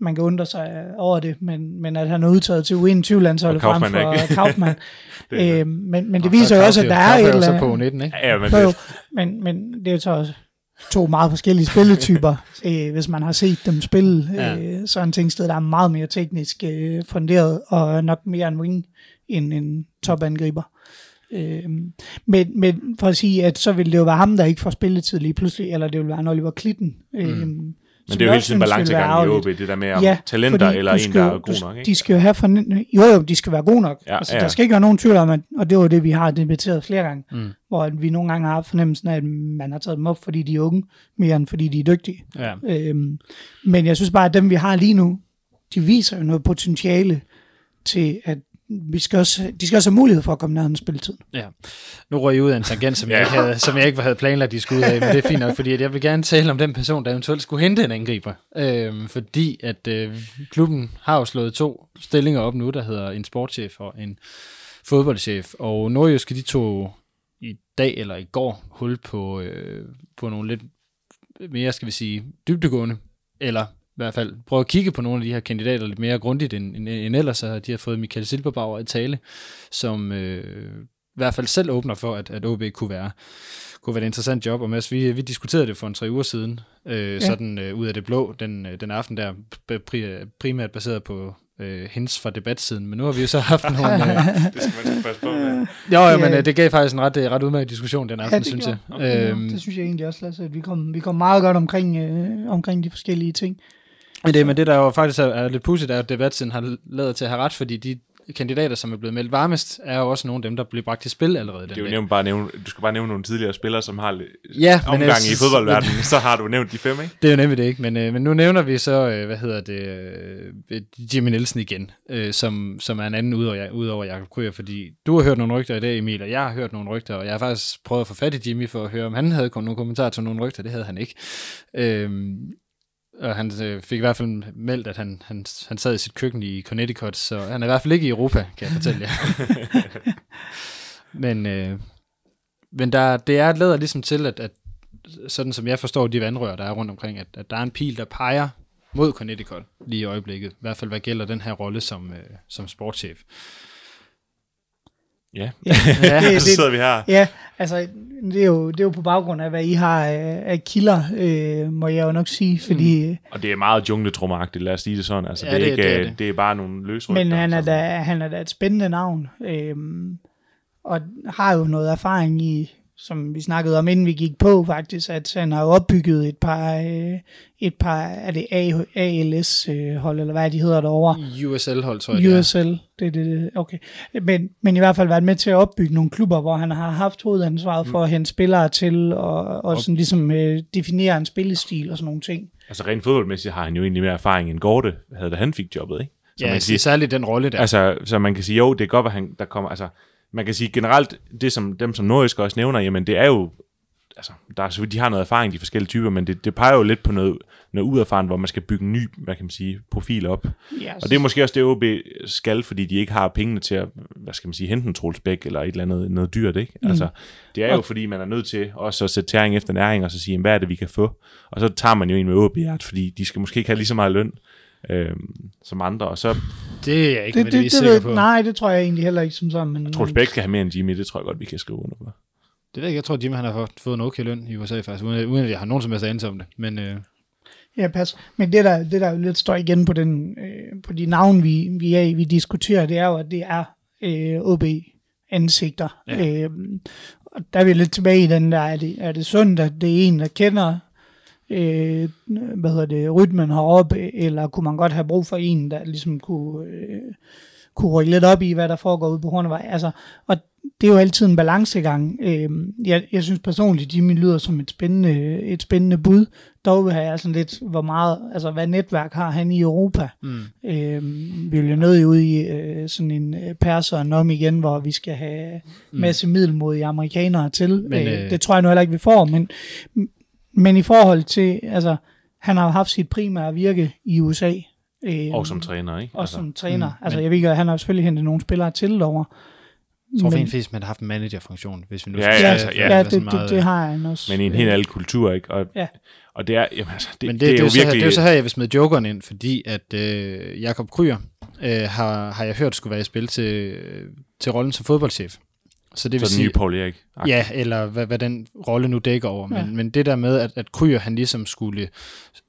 man kan undre sig over det, men, men at han er udtaget til U21-landsholdet Og frem for Kaufmann. Det er- øh, men, men det viser jo også, at der er et eller andet... på 19, ikke? Ja, men det, men, men det er jo så også to meget forskellige spilletyper. øh, hvis man har set dem spille, Ja. øh, så er en tingsted, der er meget mere teknisk øh, funderet, og nok mere en wing end en topangriber. Øh, men, men for at sige, at så vil det jo være ham, der ikke får spilletid lige pludselig, eller det vil være en Oliver Klitten. Øh, men det er jo hele tiden balancegang i OB, det der med om Ja, talenter fordi eller en, der er god du- nok. Ikke? De skal jo have for, jo, jo, de skal være gode nok. Ja, altså, ja. Der skal ikke være nogen tvivl om, at, og det var det, vi har debatteret flere gange, Mm. hvor vi nogle gange har haft fornemmelsen af, at man har taget dem op, fordi de er unge, mere end fordi de er dygtige. Ja. Øhm, men jeg synes bare, at dem, vi har lige nu, de viser jo noget potentiale til, at vi skal også, de skal også have mulighed for at komme ned med spilletid. Ja. Nu røg jeg ud af en tangent, som, jeg ikke havde, som jeg ikke havde planlagt, de skulle ud af, men det er fint nok, fordi at jeg vil gerne tale om den person, der eventuelt skulle hente en angriber. Øhm, fordi at øh, klubben har jo slået to stillinger op nu, der hedder en sportschef og en fodboldchef, og Nordjyske, de tog i dag eller i går hul på, øh, på nogle lidt mere, skal vi sige, dybdegående, eller i hvert fald prøve at kigge på nogle af de her kandidater lidt mere grundigt end, end, end ellers, og de har fået Michael Silberbauer i tale, som øh, i hvert fald selv åbner for, at, at OB kunne være, kunne være et interessant job. Og Mads, vi, vi diskuterede det for en tre uger siden, øh, ja. sådan øh, ud af det blå, den, øh, den aften der, pri, primært baseret på øh, hints fra debatsiden. Men nu har vi jo så haft nogle... Øh, Det skal man passe på med. jo, jo, Ja. men øh, det gav faktisk en ret, øh, ret udmærket diskussion den aften, det synes jeg. gjorde. Øhm, det synes jeg egentlig også, Lasse, at vi kom, vi kom meget godt omkring, øh, omkring de forskellige ting. Men det, men det der jo faktisk er, er lidt pudsigt, er, at debatten har lavet til at have ret, fordi de kandidater, som er blevet meldt varmest, er jo også nogle af dem, der bliver bragt til spil allerede Det er jo nævnt bare nævne, du skal bare nævne nogle tidligere spillere, som har Ja, men omgang jeg i fodboldverdenen, så har du nævnt de fem, ikke? Det er jo nemlig det ikke, men, øh, men nu nævner vi så, øh, hvad hedder det, øh, Jimmy Nielsen igen, øh, som, som er en anden udover, udover Jakob Kryer, fordi du har hørt nogle rygter i dag, Emil, og jeg har hørt nogle rygter, og jeg har faktisk prøvet at få fat i Jimmy for at høre, om han havde kun nogle kommentarer til nogle rygter, det havde han ikke. Øh, og han øh, fik i hvert fald meldt, at han, han, han sad i sit køkken i Connecticut, så han er i hvert fald ikke i Europa, kan jeg fortælle jer. men øh, men der, det er lader ligesom til, at, at sådan som jeg forstår de vandrør, der er rundt omkring, at, at der er en pil, der peger mod Connecticut lige i øjeblikket. I hvert fald hvad gælder den her rolle som, øh, som sportschef. Ja, Ja, Ja, det, så det, sidder vi her. ja altså, det er, jo, det er jo på baggrund af, hvad I har af, af kilder, øh, må jeg jo nok sige, fordi... Mm. Og det er meget jungletrumagtigt, lad os sige det sådan. Altså, Ja, det, er det- ikke, det er det, det. det er bare nogle løsrygter. Men han er, som- da, han er da et spændende navn, øhm, og har jo noget erfaring i, som vi snakkede om, inden vi gik på faktisk, at han har opbygget et par, øh, et par er det ALS-hold, eller hvad de hedder derovre. USL-hold, tror jeg. USL, det er det, det, okay. Men, men i hvert fald været med til at opbygge nogle klubber, hvor han har haft hovedansvaret for at hente spillere til, og, og sådan ligesom øh, definere en spillestil og sådan nogle ting. Altså rent fodboldmæssigt har han jo egentlig mere erfaring end Gorte, havde da han fik jobbet, ikke? Så Ja, man kan sige, særligt den rolle der. altså, så man kan sige, jo, det er godt, at han, der kommer, altså, man kan sige generelt, det som dem som Nordisk også nævner, jamen det er jo, altså, der er, de har noget erfaring, de forskellige typer, men det, det peger jo lidt på noget, noget uerfaren, hvor man skal bygge en ny, hvad kan man sige, profil op. Ja, Og det er måske også det, OB skal, fordi de ikke har pengene til at, hvad skal man sige, hente en Troels Bæk eller et eller andet noget dyrt, ikke? Mm. Altså, det er jo fordi, man er nødt til også at sætte tæring efter næring, og så sige, jamen, hvad er det, vi kan få? Og så tager man jo en med OB, fordi de skal måske ikke have lige så meget løn øhm, som andre, og så det er jeg ikke det, det, det, sikker ved, på. nej, det tror jeg egentlig heller ikke som sådan. Men, Troels Bæk skal have mere end Jimmy, det tror jeg godt, vi kan skrive under på. Det ved jeg tror, Jimmy han har fået- en okay løn i USA faktisk, uden, uden at jeg har nogen som helst anelse om det. Men øh, Ja, pas. Men det der, det der jo lidt står igen på, den, øh, på de navne, vi, vi, er, vi diskuterer, det er jo, at det er øh, OB-ansigter. Ja. Ja. Øh, og der er vi lidt tilbage i den der, er det, er det sundt, at det er en, der kender øh, hvad hedder det, rytmen heroppe, eller kunne man godt have brug for en, der ligesom kunne, øh, kunne rykke lidt op i, hvad der foregår ude på Hornevej. Altså, og det er jo altid en balancegang. Øh, jeg, jeg synes personligt, Jimmy lyder som et spændende, et spændende bud. Dog vil jeg sådan lidt, hvor meget, altså hvad netværk har han i Europa. Mm. Øh, vi vil jo nødt ud i øh, sådan en øh, perser om igen, hvor vi skal have mm. masse middelmodige amerikanere til. Men, øh, øh, det tror jeg nu heller ikke, vi får, men, men i forhold til, altså, han har haft sit primære virke i USA. Øh, og som træner, ikke? Og altså, som træner. Mm, altså, jeg ved ikke, han har selvfølgelig hentet nogle spillere til over. Jeg tror fint, at man har haft en managerfunktion, hvis vi nu ja, skal ja, altså, ja, ja det, det, det, har han også. Men i en helt anden kultur, ikke? Og, ja. og det er, jamen, altså, det, Men det, det, det, er, jo virkelig... Her, det er jo så her, jeg vil smide jokeren ind, fordi at øh, Jakob Kryer øh, har, har jeg hørt skulle være i spil til, til rollen som fodboldchef. Så det vil så sige, nye Paul Erik. Ja, eller hvad, hvad den rolle nu dækker over. Ja. Men, men det der med, at, at Kryer han ligesom skulle,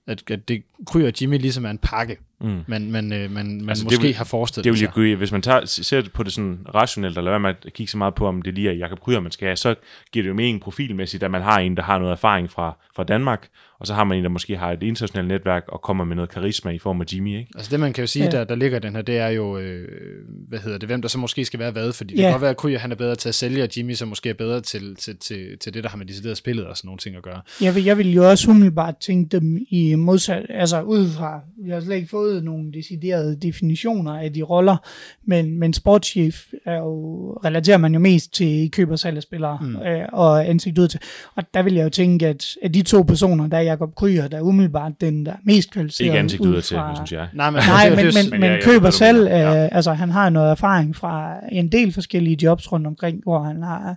at, at det, Kryer og Jimmy ligesom er en pakke, mm. man, man, øh, man, man altså måske vil, har forestillet det. Vil jeg hvis man tager, ser på det sådan rationelt, eller hvad man kigger så meget på, om det lige er Jakob Kryer, man skal have, så giver det jo mening profilmæssigt, at man har en, der har noget erfaring fra, fra Danmark, og så har man en, der måske har et internationalt netværk og kommer med noget karisma i form af Jimmy. Ikke? Altså det, man kan jo sige, ja. der, der ligger den her, det er jo, øh, hvad hedder det, hvem der så måske skal være hvad, fordi ja. det kan godt være, at Kryer han er bedre til at sælge, og Jimmy så måske er bedre til, til, til, til det, der har med decideret spillet og sådan nogle ting at gøre. Jeg vil, jeg vil jo også umiddelbart tænke dem i modsat, altså udefra, vi har slet ikke fået nogle deciderede definitioner af de roller, men, men sportschef er jo, relaterer man jo mest til køb og salg af spillere mm. øh, og ansigt ud til. Og der vil jeg jo tænke, at, at de to personer, der Jakob Kryer, der er umiddelbart den, der er mest kvalificeret. Ikke ansigt ud til, synes jeg. Nej, men, Nej, men, men, men køber selv, ja. øh, altså han har noget erfaring fra en del forskellige jobs rundt omkring, hvor han har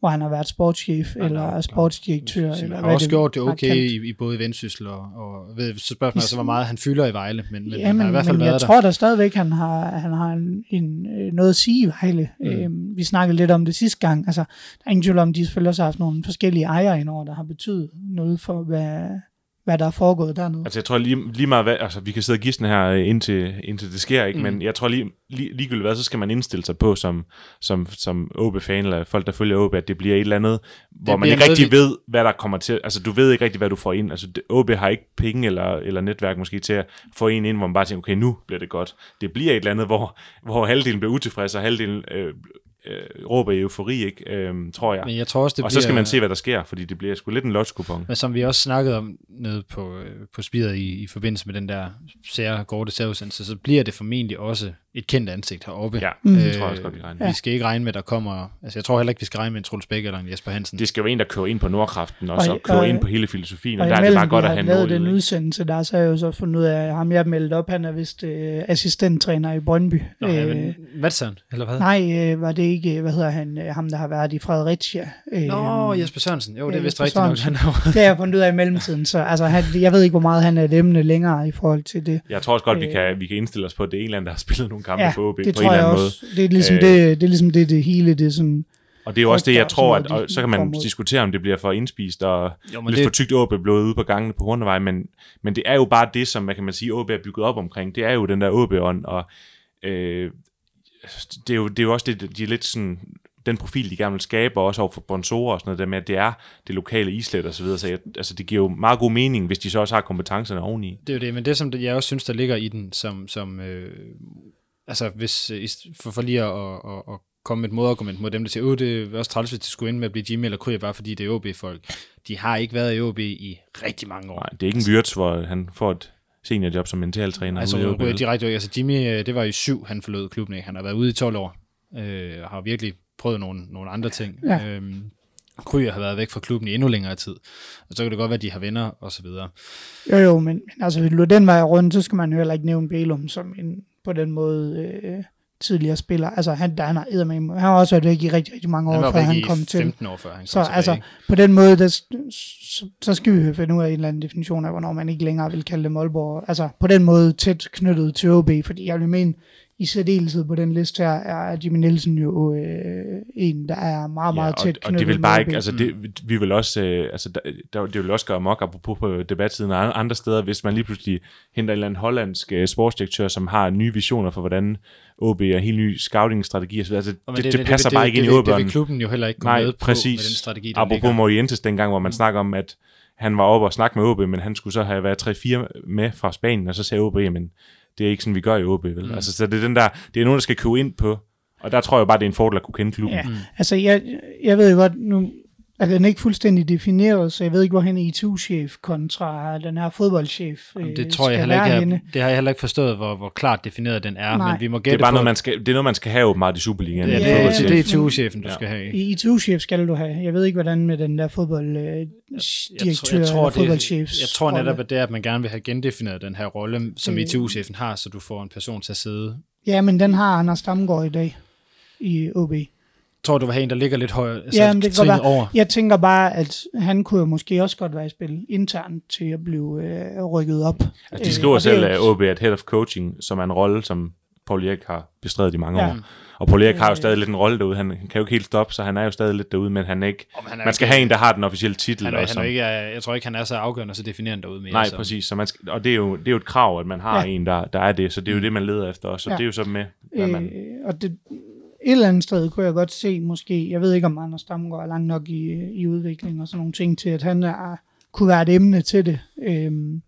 hvor han har været sportschef ja, eller ja, sportsdirektør. Ja, eller har også det, gjort det okay i, i både Vendsyssel og, og ved, så spørgsmålet altså, hvor meget han fylder i Vejle, men, men ja, han har i hvert fald men været jeg der. tror da stadigvæk, han har, han har en, en, øh, noget at sige i Vejle. Mm. Øhm, vi snakkede lidt om det sidste gang. Altså, der er ingen tvivl om, de selvfølgelig også har haft nogle forskellige ejere indover, der har betydet noget for, hvad, hvad der er foregået dernede. Altså jeg tror lige, lige meget, hvad, altså vi kan sidde og gisne her øh, indtil, indtil det sker, ikke? Mm. men jeg tror lige, lige, ligegyldigt hvad, så skal man indstille sig på som, som, som OB-fan, eller folk, der følger OB, at det bliver et eller andet, hvor man ikke rigtig ved, hvad der kommer til, altså du ved ikke rigtig, hvad du får ind, altså OB har ikke penge eller, eller netværk måske til at få en ind, hvor man bare tænker, okay, nu bliver det godt. Det bliver et eller andet, hvor, hvor halvdelen bliver utilfreds, og halvdelen øh, øh, råber eufori, ikke? Øh, tror jeg. Men jeg tror også, det og bliver, så skal man se, hvad der sker, fordi det bliver sgu lidt en lotskupon. Men som vi også snakkede om nede på, øh, på spiret i, i forbindelse med den der sære Gorte særudsendelse, så bliver det formentlig også et kendt ansigt heroppe. Ja, mm. det tror jeg også godt, vi regner Vi skal ikke regne med, at der kommer... Altså, jeg tror heller ikke, vi skal regne med en Truls Bæk eller en Jesper Hansen. Det skal jo en, der kører ind på Nordkraften, og, så kører ind på hele filosofien, og, og der er det bare godt at have noget. den udsendelse, der så har jeg jo så fundet ud af, at ham jeg meldt op, han er vist øh, assistenttræner i Brøndby. Nå, øh, ja, Madsen, eller hvad? Nej, øh, var det ikke, hvad hedder han, øh, ham der har været i Fredericia. Øh, Nå, Jesper Sørensen. Jo, det er vist rigtigt nok. Han det har jeg fundet ud af i mellemtiden, så altså, han, jeg ved ikke, hvor meget han er et emne længere i forhold til det. Jeg tror også godt, øh, vi, kan, vi kan indstille os på, at det er en eller anden, der har spillet nogle kampe ja, på OB på en eller anden også. måde. Det er ligesom, øh, det, det, er ligesom det, det hele, det er sådan... Og det er jo også det, jeg tror, at og så kan man diskutere, om det bliver for indspist og jo, lidt det... for tykt åbe blået ude på gangene på Hornevej, men, men det er jo bare det, som man kan man sige, OB er bygget op omkring. Det er jo den der OB-ånd, og øh, det, er jo, det er jo også det, de er lidt sådan den profil, de gerne vil skabe, og også over for sponsorer og sådan noget, der med, at det er det lokale islet og så videre, så jeg, altså, det giver jo meget god mening, hvis de så også har kompetencerne oveni. Det er jo det, men det, som jeg også synes, der ligger i den, som, som øh, altså hvis, øh, for, for lige at, at, at komme med et modargument mod dem, der siger, at det er også træls, hvis det skulle ind med at blive Jimmy eller Kryer, bare fordi det er OB-folk. De har ikke været i OB i rigtig mange år. Nej, det er ikke en Wirtz, hvor han får et seniorjob som mentaltræner. Altså, ude direkte, altså Jimmy, øh, det var i syv, han forlod klubben, ikke? Han har været ude i 12 år, øh, og har virkelig prøvet nogle, nogle andre ting. Ja. Øhm, Kryer har været væk fra klubben i endnu længere tid, og så kan det godt være, at de har venner og så videre. Jo jo, men, men altså, hvis du den vej rundt, så skal man jo heller ikke nævne Bælum som en på den måde øh, tidligere spiller. Altså han, der, han, har, han har også været væk i rigtig, rigtig mange år, før han kom til. 15 år før han kom Så tilbage. altså, på den måde, der, så, så skal vi finde ud af en eller anden definition af, hvornår man ikke længere vil kalde det Målborg. Altså på den måde tæt knyttet til OB, fordi jeg vil mene, i særdeleshed på den liste her, er Jimmy Nielsen jo øh, en, der er meget, meget ja, tæt og, og det vil bare ikke, altså det, vi vil også, øh, altså der, der, det vil også gøre mok, apropos på debattiden og andre steder, hvis man lige pludselig henter en eller anden hollandsk øh, sportsdirektør, som har nye visioner for, hvordan OB er helt ny scouting-strategi. Altså, det, det, det, det, passer det, bare det, ikke det, ind i OB. Det vil klubben jo heller ikke gå Nej, med præcis. på med den strategi, der Apropos Morientes dengang, hvor man mm. snakker om, at han var oppe og snakke med OB, men han skulle så have været 3-4 med fra Spanien, og så sagde OB, men Det er ikke sådan, vi gør i OB, vel? Mm. Altså, så det er, den der, det er nogen, der skal købe ind på, og der tror jeg bare, det er en fordel at kunne kende klubben. Ja, altså jeg, jeg ved jo godt, nu er den ikke fuldstændig defineret, så jeg ved ikke, hvor han er ITU-chef kontra den her fodboldchef Jamen, det øh, tror jeg skal heller ikke, være jeg, det har jeg heller ikke forstået, hvor, hvor klart defineret den er, Nej. men vi må Det gætte er bare på, noget, man skal, det er noget, man skal have åbenbart i Superligaen. Ja, det, er, det er det- ITU-chefen, du Ja. skal have. I ITU-chef skal du have. Jeg ved ikke, hvordan med den der fodbolddirektør jeg tror, eller det, fodboldchefs jeg tror netop, at det er, at man gerne vil have gendefineret den her rolle, som Øh. ITU-chefen har, så du får en person til at sidde. Ja, men den har Anders Damgaard i dag i OB. Tror du, var en, der ligger lidt højere, altså Ja, men det kan være. over? Jeg tænker bare, at han kunne jo måske også godt være i spil internt til at blive øh, rykket op. Altså, de Øh, skriver og er selv, at OB et head of coaching, som er en rolle, som Paul Erik har bestredet i mange Ja. år. Og Paul Erik har jo Øh. stadig lidt en rolle derude. Han kan jo ikke helt stoppe, så han er jo stadig lidt derude, men han er ikke... Om han er Man skal ikke- have en, der har den officielle titel. Han er, og han er ikke, øh, jeg tror ikke, han er så afgørende og så definerende derude mere. Nej, så. præcis. Så man skal, og det er, jo, det er jo et krav, at man har Ja. en, der, der er det. Så det er jo det, man leder efter også. Så Ja. ja. det er jo så med, hvad man... Øh, og det, et eller andet sted kunne jeg godt se måske, jeg ved ikke om Anders Damgaard er langt nok i, i udvikling og sådan nogle ting til, at han er, kunne være et emne til det. Øhm,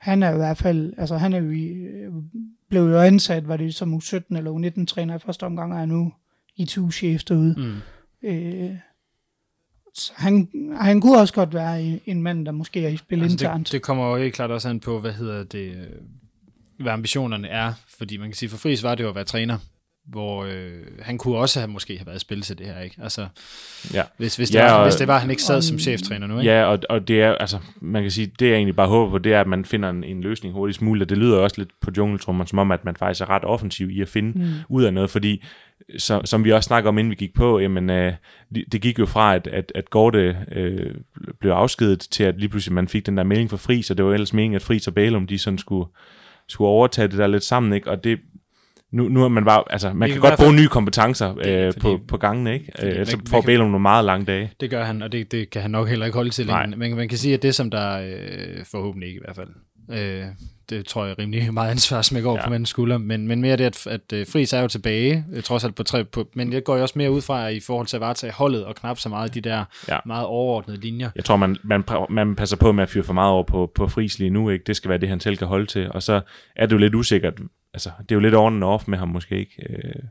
han er i hvert fald, altså han er jo i, øh, blev jo ansat, var det som U17 eller U19-træner i første omgang, og er nu ITU-chef derude. Mm. Øh, så han, han kunne også godt være en, mand, der måske er i spil Altså, internt. det, det kommer jo helt klart også an på, hvad hedder det, hvad ambitionerne er. Fordi man kan sige, for Friis var det jo at være træner, hvor øh, han kunne også have måske have været i spil til det her, ikke? Altså, Ja. hvis, hvis, det, Ja, var, og- hvis det var, at han ikke sad og- som cheftræner nu, ikke? Ja, og, og det er, altså, man kan sige, det jeg egentlig bare håber på, det er, at man finder en, en løsning hurtigst muligt, og det lyder også lidt på jungletrummeren, som om, at man faktisk er ret offensiv i at finde Mm. ud af noget, fordi så, som vi også snakker om, inden vi gik på, jamen, øh, det det gik jo fra, at, at, at Gorte øh, blev afskedet, til at lige pludselig man fik den der melding fra Fris, og det var ellers meningen, at Fris og Bælum, de sådan skulle, skulle overtage det der lidt sammen, ikke? Og det, nu, nu er man bare, altså, man Vi kan godt bruge nye kompetencer Det- øh, fordi- på, på gangene, ikke? fordi Øh, man- får Bælum nogle meget lange dage. Det gør han, og det, det kan han nok heller ikke holde til længe. Men man kan sige, at det som der, øh, forhåbentlig ikke i hvert fald, øh, det tror jeg er rimelig meget ansvar, som jeg går ja. På mandens skulder, men, men mere det, at, at øh, Friis er jo tilbage, øh, trods alt på tre, på, men jeg går jo også mere ud fra, at i forhold til at varetage holdet, og knap så meget de der ja. Meget overordnede linjer. Jeg tror, man, man, man passer på med at fyre for meget over på, på Friis lige nu, ikke? Det skal være det, han selv kan holde til. Og så er det jo lidt usikkert. Altså, det er jo lidt on and off med ham måske, ikke? Øh,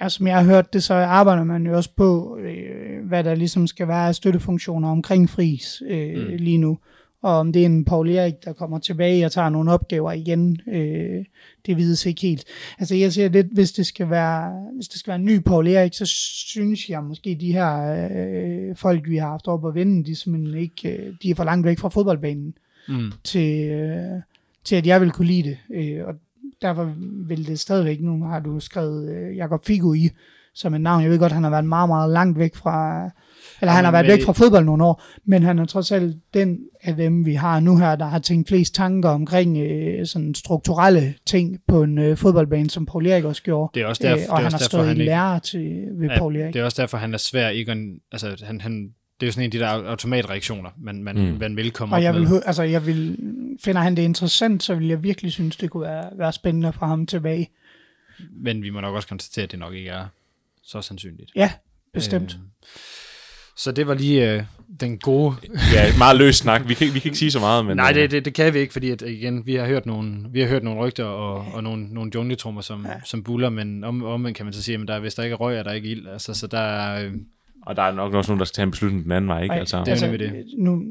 Ja, som jeg har hørt det, så arbejder man jo også på, øh, hvad der ligesom skal være af støttefunktioner omkring Fris øh, mm. lige nu. Og om det er en Paul Erik, der kommer tilbage og tager nogle opgaver igen, øh, det vides ikke helt. Altså jeg siger lidt, hvis det skal være, hvis det skal være en ny Paul Erik, så synes jeg måske, de her øh, folk, vi har haft op at vinde, de, simpelthen ikke, øh, de er for langt væk fra fodboldbanen Mm. til, øh, til at jeg vil kunne lide det. Øh, og derfor vil det stadigvæk, nu har du skrevet øh, Jakob Figo i, som et navn. Jeg ved godt, han har været meget, meget langt væk fra, eller han har været væk fra fodbold nogle år, men han er trods alt den af dem, vi har nu her, der har tænkt flest tanker omkring øh, sådan strukturelle ting på en øh, fodboldbane, som Paul Erik også gjorde. Det er også derfor, øh, det og er han også har derfor, stået han i ikke, lærer til, ved Ja, Paul Erik. det er også derfor, han er svær ikke at, altså han, han, det er jo sådan en af de der automatreaktioner, man, man, mm. Man vil komme Og op jeg vil, med. altså jeg vil, finder han det interessant, så vil jeg virkelig synes, det kunne være, være spændende for ham tilbage. Men vi må nok også konstatere, at det nok ikke er så sandsynligt. Ja, bestemt. Øh, så det var lige øh, den gode ja, meget løs snak. Vi kan, vi kan ikke sige så meget, men... Nej, øh, det, det, det kan vi ikke, fordi at, igen, vi har hørt nogle, vi har hørt nogle rygter og, og nogle, nogle jungletrummer, som, ja. som buller, men om, omvendt kan man så sige, at der, hvis der ikke er røg, er der ikke ild. Altså, så der er, øh, Og der er nok også nogen, der skal tage en beslutning den anden vej, ikke? Ej, Altså, det er nemlig det. Nu,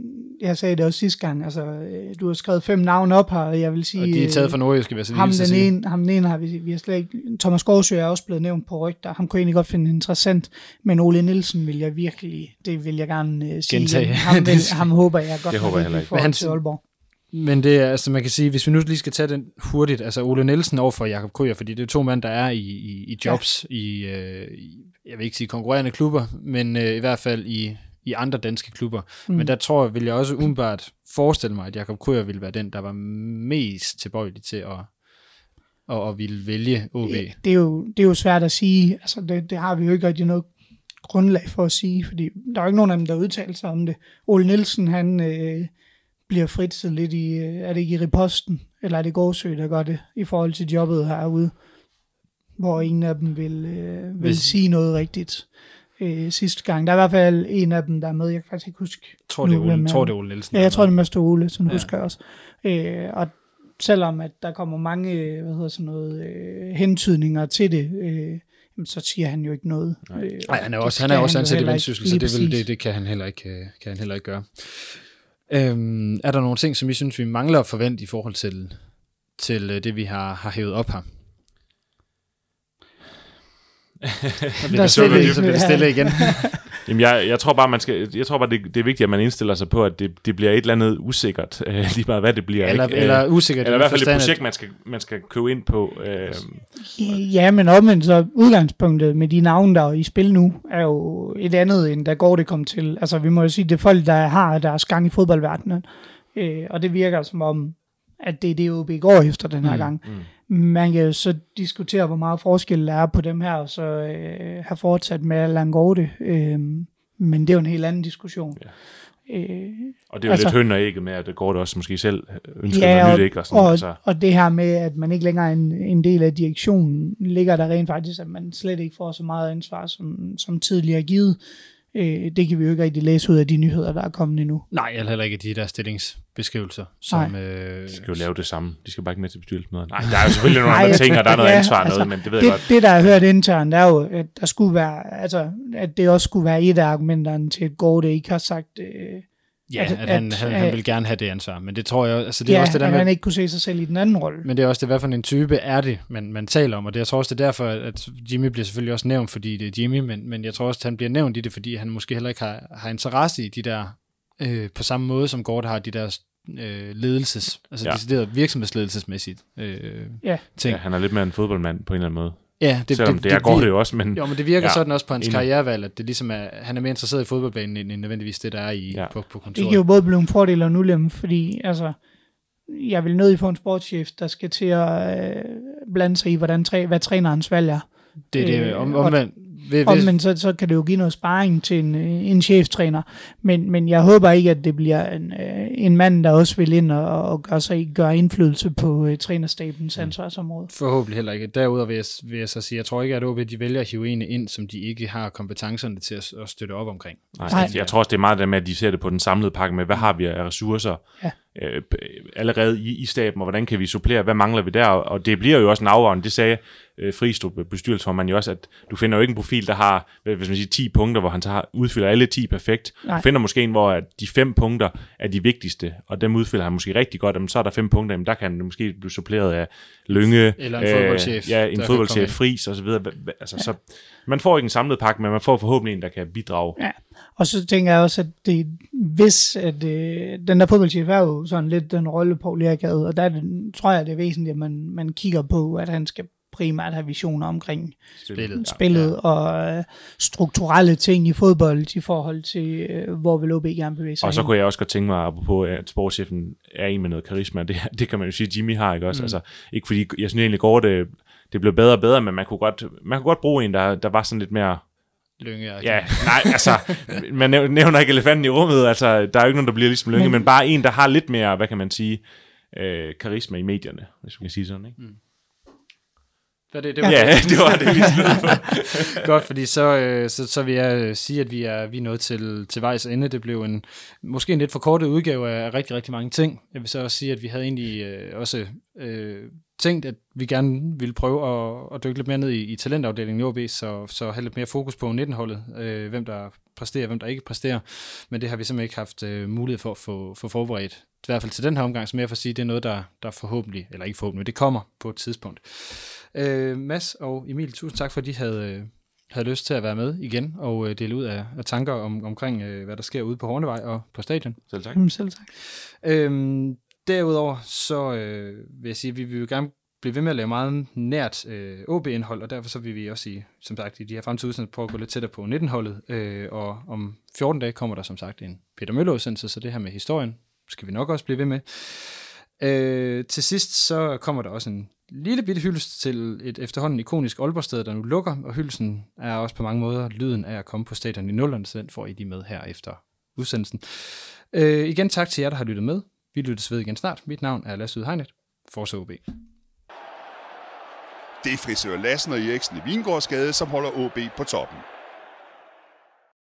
jeg sagde det også sidste gang, altså, øh, du har skrevet fem navne op her, og jeg vil sige... og de er taget fra Norge, skal vi altså lige ham den, sige. ene, ham den ene har vi, vi har slet ikke... Thomas Gårdsø er også blevet nævnt på rygter. Ham kunne jeg egentlig godt finde interessant. Men Ole Nielsen vil jeg virkelig... Det vil jeg gerne uh, sige. Gentage. Ham, vil, ham håber jeg godt Det håber jeg ikke, får Men han- til Aalborg. Men det er, altså man kan sige, hvis vi nu lige skal tage den hurtigt, altså Ole Nielsen over for Jakob Kryer, fordi det er to mænd, der er i, i, i jobs ja. i, øh, jeg vil ikke sige konkurrerende klubber, men øh, i hvert fald i, i andre danske klubber. Mm. Men der tror jeg, vil jeg også umiddelbart forestille mig, at Jakob Kryer ville være den, der var mest tilbøjelig til at, at, at ville vælge OB. Det, det, er jo, det er jo svært at sige. Altså, det, det har vi jo ikke rigtig noget grundlag for at sige, fordi der er jo ikke nogen af dem, der udtaler sig om det. Ole Nielsen, han øh, bliver fritset lidt i, øh, er det ikke i riposten, eller er det Gårdsø, der gør det, i forhold til jobbet herude, hvor en af dem vil, øh, vil Hvis- sige noget rigtigt øh, sidste gang. Der er i hvert fald en af dem, der er med, jeg kan faktisk ikke huske. Jeg tror, det er Ole, tror, det? er Ole Nielsen. Ja, jeg tror, det er Mester Ole, som Ja. husker jeg også. Øh, og selvom at der kommer mange hvad hedder sådan noget, øh, hentydninger til det, øh, så siger han jo ikke noget. Nej, Øh, Nej han er også, han er også ansat i vendsyssel, så det, vil, det, det kan, han heller ikke, øh, kan han heller ikke gøre. Øhm, er der nogle ting, som I synes, vi mangler at forvente i forhold til, til øh, det, vi har, har hævet op her? Så bliver det stille, stille- så bliver det stille igen. Jamen, jeg, jeg tror bare, man skal, jeg tror bare det, det er vigtigt, at man indstiller sig på, at det, det bliver et eller andet usikkert, øh, lige meget hvad det bliver. eller, ikke? eller Øh, usikkert. eller i hvert fald et projekt, man skal, man skal købe ind på. Øh, Ja, men omvendt så udgangspunktet med de navne, der er i spil nu, er jo et andet, end da går det kom til. Altså, vi må jo sige, det er folk, der har deres gang i fodboldverdenen. Øh, og det virker som om, at det er det, OB går efter den her mm, gang. Mm. Man kan jo så diskutere, hvor meget forskel der er på dem her, og så øh, have fortsat med Langorte. Øh, men det er jo en helt anden diskussion. Ja. Øh, og det er jo Altså- lidt høn og ægget med, at det går det også måske selv ønsker Ja, noget og, nyt, ikke? Og sådan, og, altså, og det her med, at man ikke længere er en, en del af direktionen, ligger der rent faktisk, at man slet ikke får så meget ansvar, som, som tidligere givet. Øh, det kan vi jo ikke rigtig læse ud af de nyheder, der er kommet endnu. Nej, eller heller ikke de der stillingsbeskrivelser, som... Øh, de skal jo lave det samme. De skal bare ikke med til bestyrelsesmøder. Nej, der er jo selvfølgelig nogle Nej, andre jeg ting, og der er noget ja, ansvar, altså, noget, men det ved jeg Det, godt. det, der er hørt internt, er jo, at der skulle være, altså, at det også skulle være et af argumenterne til, at Gårde ikke har sagt, øh, ja, at- at, han, at, han, han vil gerne have det ansvar, men det tror jeg... Altså, det er ja, også det der at med, han ikke kunne se sig selv i den anden rolle. Men det er også det, hvad for en type er det, man, man taler om, og det, jeg tror også, det er derfor, at Jimmy bliver selvfølgelig også nævnt, fordi det er Jimmy, men, men jeg tror også, at han bliver nævnt i det, fordi han måske heller ikke har, har interesse i de der, øh, på samme måde som Gord har de der øh, ledelses, altså ja. decideret virksomhedsledelsesmæssigt øh, Ja. ting. Ja, han er lidt mere en fodboldmand på en eller anden måde. Ja, Det, Selvom det, det, det går det jo også, men Jo, men det virker Ja, sådan også på hans enig. karrierevalg, at det ligesom er, han er mere interesseret i fodboldbanen, end, end nødvendigvis det, der er i, Ja. på, på Det kontoret. kan jo både blive en fordel og en ulempe, fordi altså, jeg vil nødig få en sportschef, der skal til at øh, blande sig i, hvordan træ, hvad trænerens valg er. det, det, øh, om, og- omvendt, ved, Og, men så, så kan det jo give noget sparring til en, øh, en cheftræner. Men, men jeg håber ikke, at det bliver en, øh, en mand, der også vil ind og, og gøre, sig, gøre indflydelse på øh, trænerstabens ansvarsområde. Forhåbentlig heller ikke. Derudover vil jeg, vil jeg så sige, jeg tror ikke, at OB de vælger at hive en ind, som de ikke har kompetencerne til at, at støtte op omkring. Nej, Nej. Jeg tror også, det er meget det med, at de ser det på den samlede pakke med, hvad har vi af ressourcer Ja. øh, allerede i, i staben, og hvordan kan vi supplere, hvad mangler vi der? Og det bliver jo også en afvejning. Det sagde øh, Fristrup, bestyrelsesformand jo også, at du finder jo ikke en profil, der har hvis man siger, 10 punkter, hvor han så har, udfylder alle 10 perfekt. Nej. Du finder måske en, hvor at de fem punkter er de vigtigste, og dem udfylder han måske rigtig godt. Jamen, så er der fem punkter, jamen, der kan han måske blive suppleret af Lønge, Eller en fodboldchef, ja, der en fodboldchef. Fris og så videre. Hva- hva- Altså, så, man får ikke en samlet pakke, men man får forhåbentlig en, der kan bidrage. Ja. Og så tænker jeg også, at det, hvis at, øh, den der fodboldchef er jo sådan lidt den rolle, Paul Erik havde, og der er det, tror jeg, det er væsentligt, at man, man kigger på, at han skal primært have visioner omkring Spillet. spillet ja. og øh, strukturelle ting i fodbold i forhold til, øh, hvor vil OB gerne bevæge sig Og så hen. kunne jeg også godt tænke mig, apropos at sportschefen er en med noget karisma, det, det kan man jo sige, Jimmy har, ikke også? Mm. Altså, ikke fordi, jeg synes egentlig går det, det blev bedre og bedre, men man kunne godt, man kunne godt bruge en, der, der var sådan lidt mere, Lønge og ja, nej, altså, man næv- nævner ikke elefanten i rummet, altså, der er jo ikke nogen, der bliver ligesom Lønge, men, Men- men bare en, der har lidt mere, hvad kan man sige, øh, karisma i medierne, hvis man kan sige sådan, ikke? Mm. Hvad det, det var Ja, det var det, vi på. Godt, fordi så, øh, så, så vil jeg øh, sige, at vi er, vi er nået til, til vejs ende. Det blev en, måske en lidt forkortet udgave af rigtig, rigtig mange ting. Jeg vil så også sige, at vi havde egentlig øh, også øh, tænkt, at vi gerne ville prøve at, at dykke lidt mere ned i, i talentafdelingen i OB, så, så have lidt mere fokus på 19-holdet, øh, hvem der præsterer, hvem der ikke præsterer. Men det har vi simpelthen ikke haft øh, mulighed for at få, få forberedt. I hvert fald til den her omgang, som jeg får sige, det er noget, der, der forhåbentlig, eller ikke forhåbentlig, det kommer på et tidspunkt. Øh, Mads og Emil, tusind tak, for at de havde, øh, havde lyst til at være med igen og øh, dele ud af, af tanker om, omkring, øh, hvad der sker ude på Hornevej og på stadion. Selv tak. Jamen, selv tak. Øhm, derudover så øh, vil jeg sige, at vi vil jo gerne blive ved med at lave meget nært øh, OB-indhold, og derfor så vil vi også i, som sagt, i de her fremtidige udsendelser prøve at gå lidt tættere på 19-holdet, øh, og om 14 dage kommer der som sagt en Peter Møller udsendelse, så det her med historien skal vi nok også blive ved med. Øh, til sidst så kommer der også en lille bitte hyldest til et efterhånden ikonisk Aalborg-sted, der nu lukker, og hyldelsen er også på mange måder lyden af at komme på stadion i nullerne, så den får I lige med her efter udsendelsen. Øh, igen tak til jer, der har lyttet med. Vi lyttes ved igen snart. Mit navn er Lasse Udhegnet. Forse OB. Det er frisør Lassen og Eriksen i Vingårdsgade, som holder OB på toppen.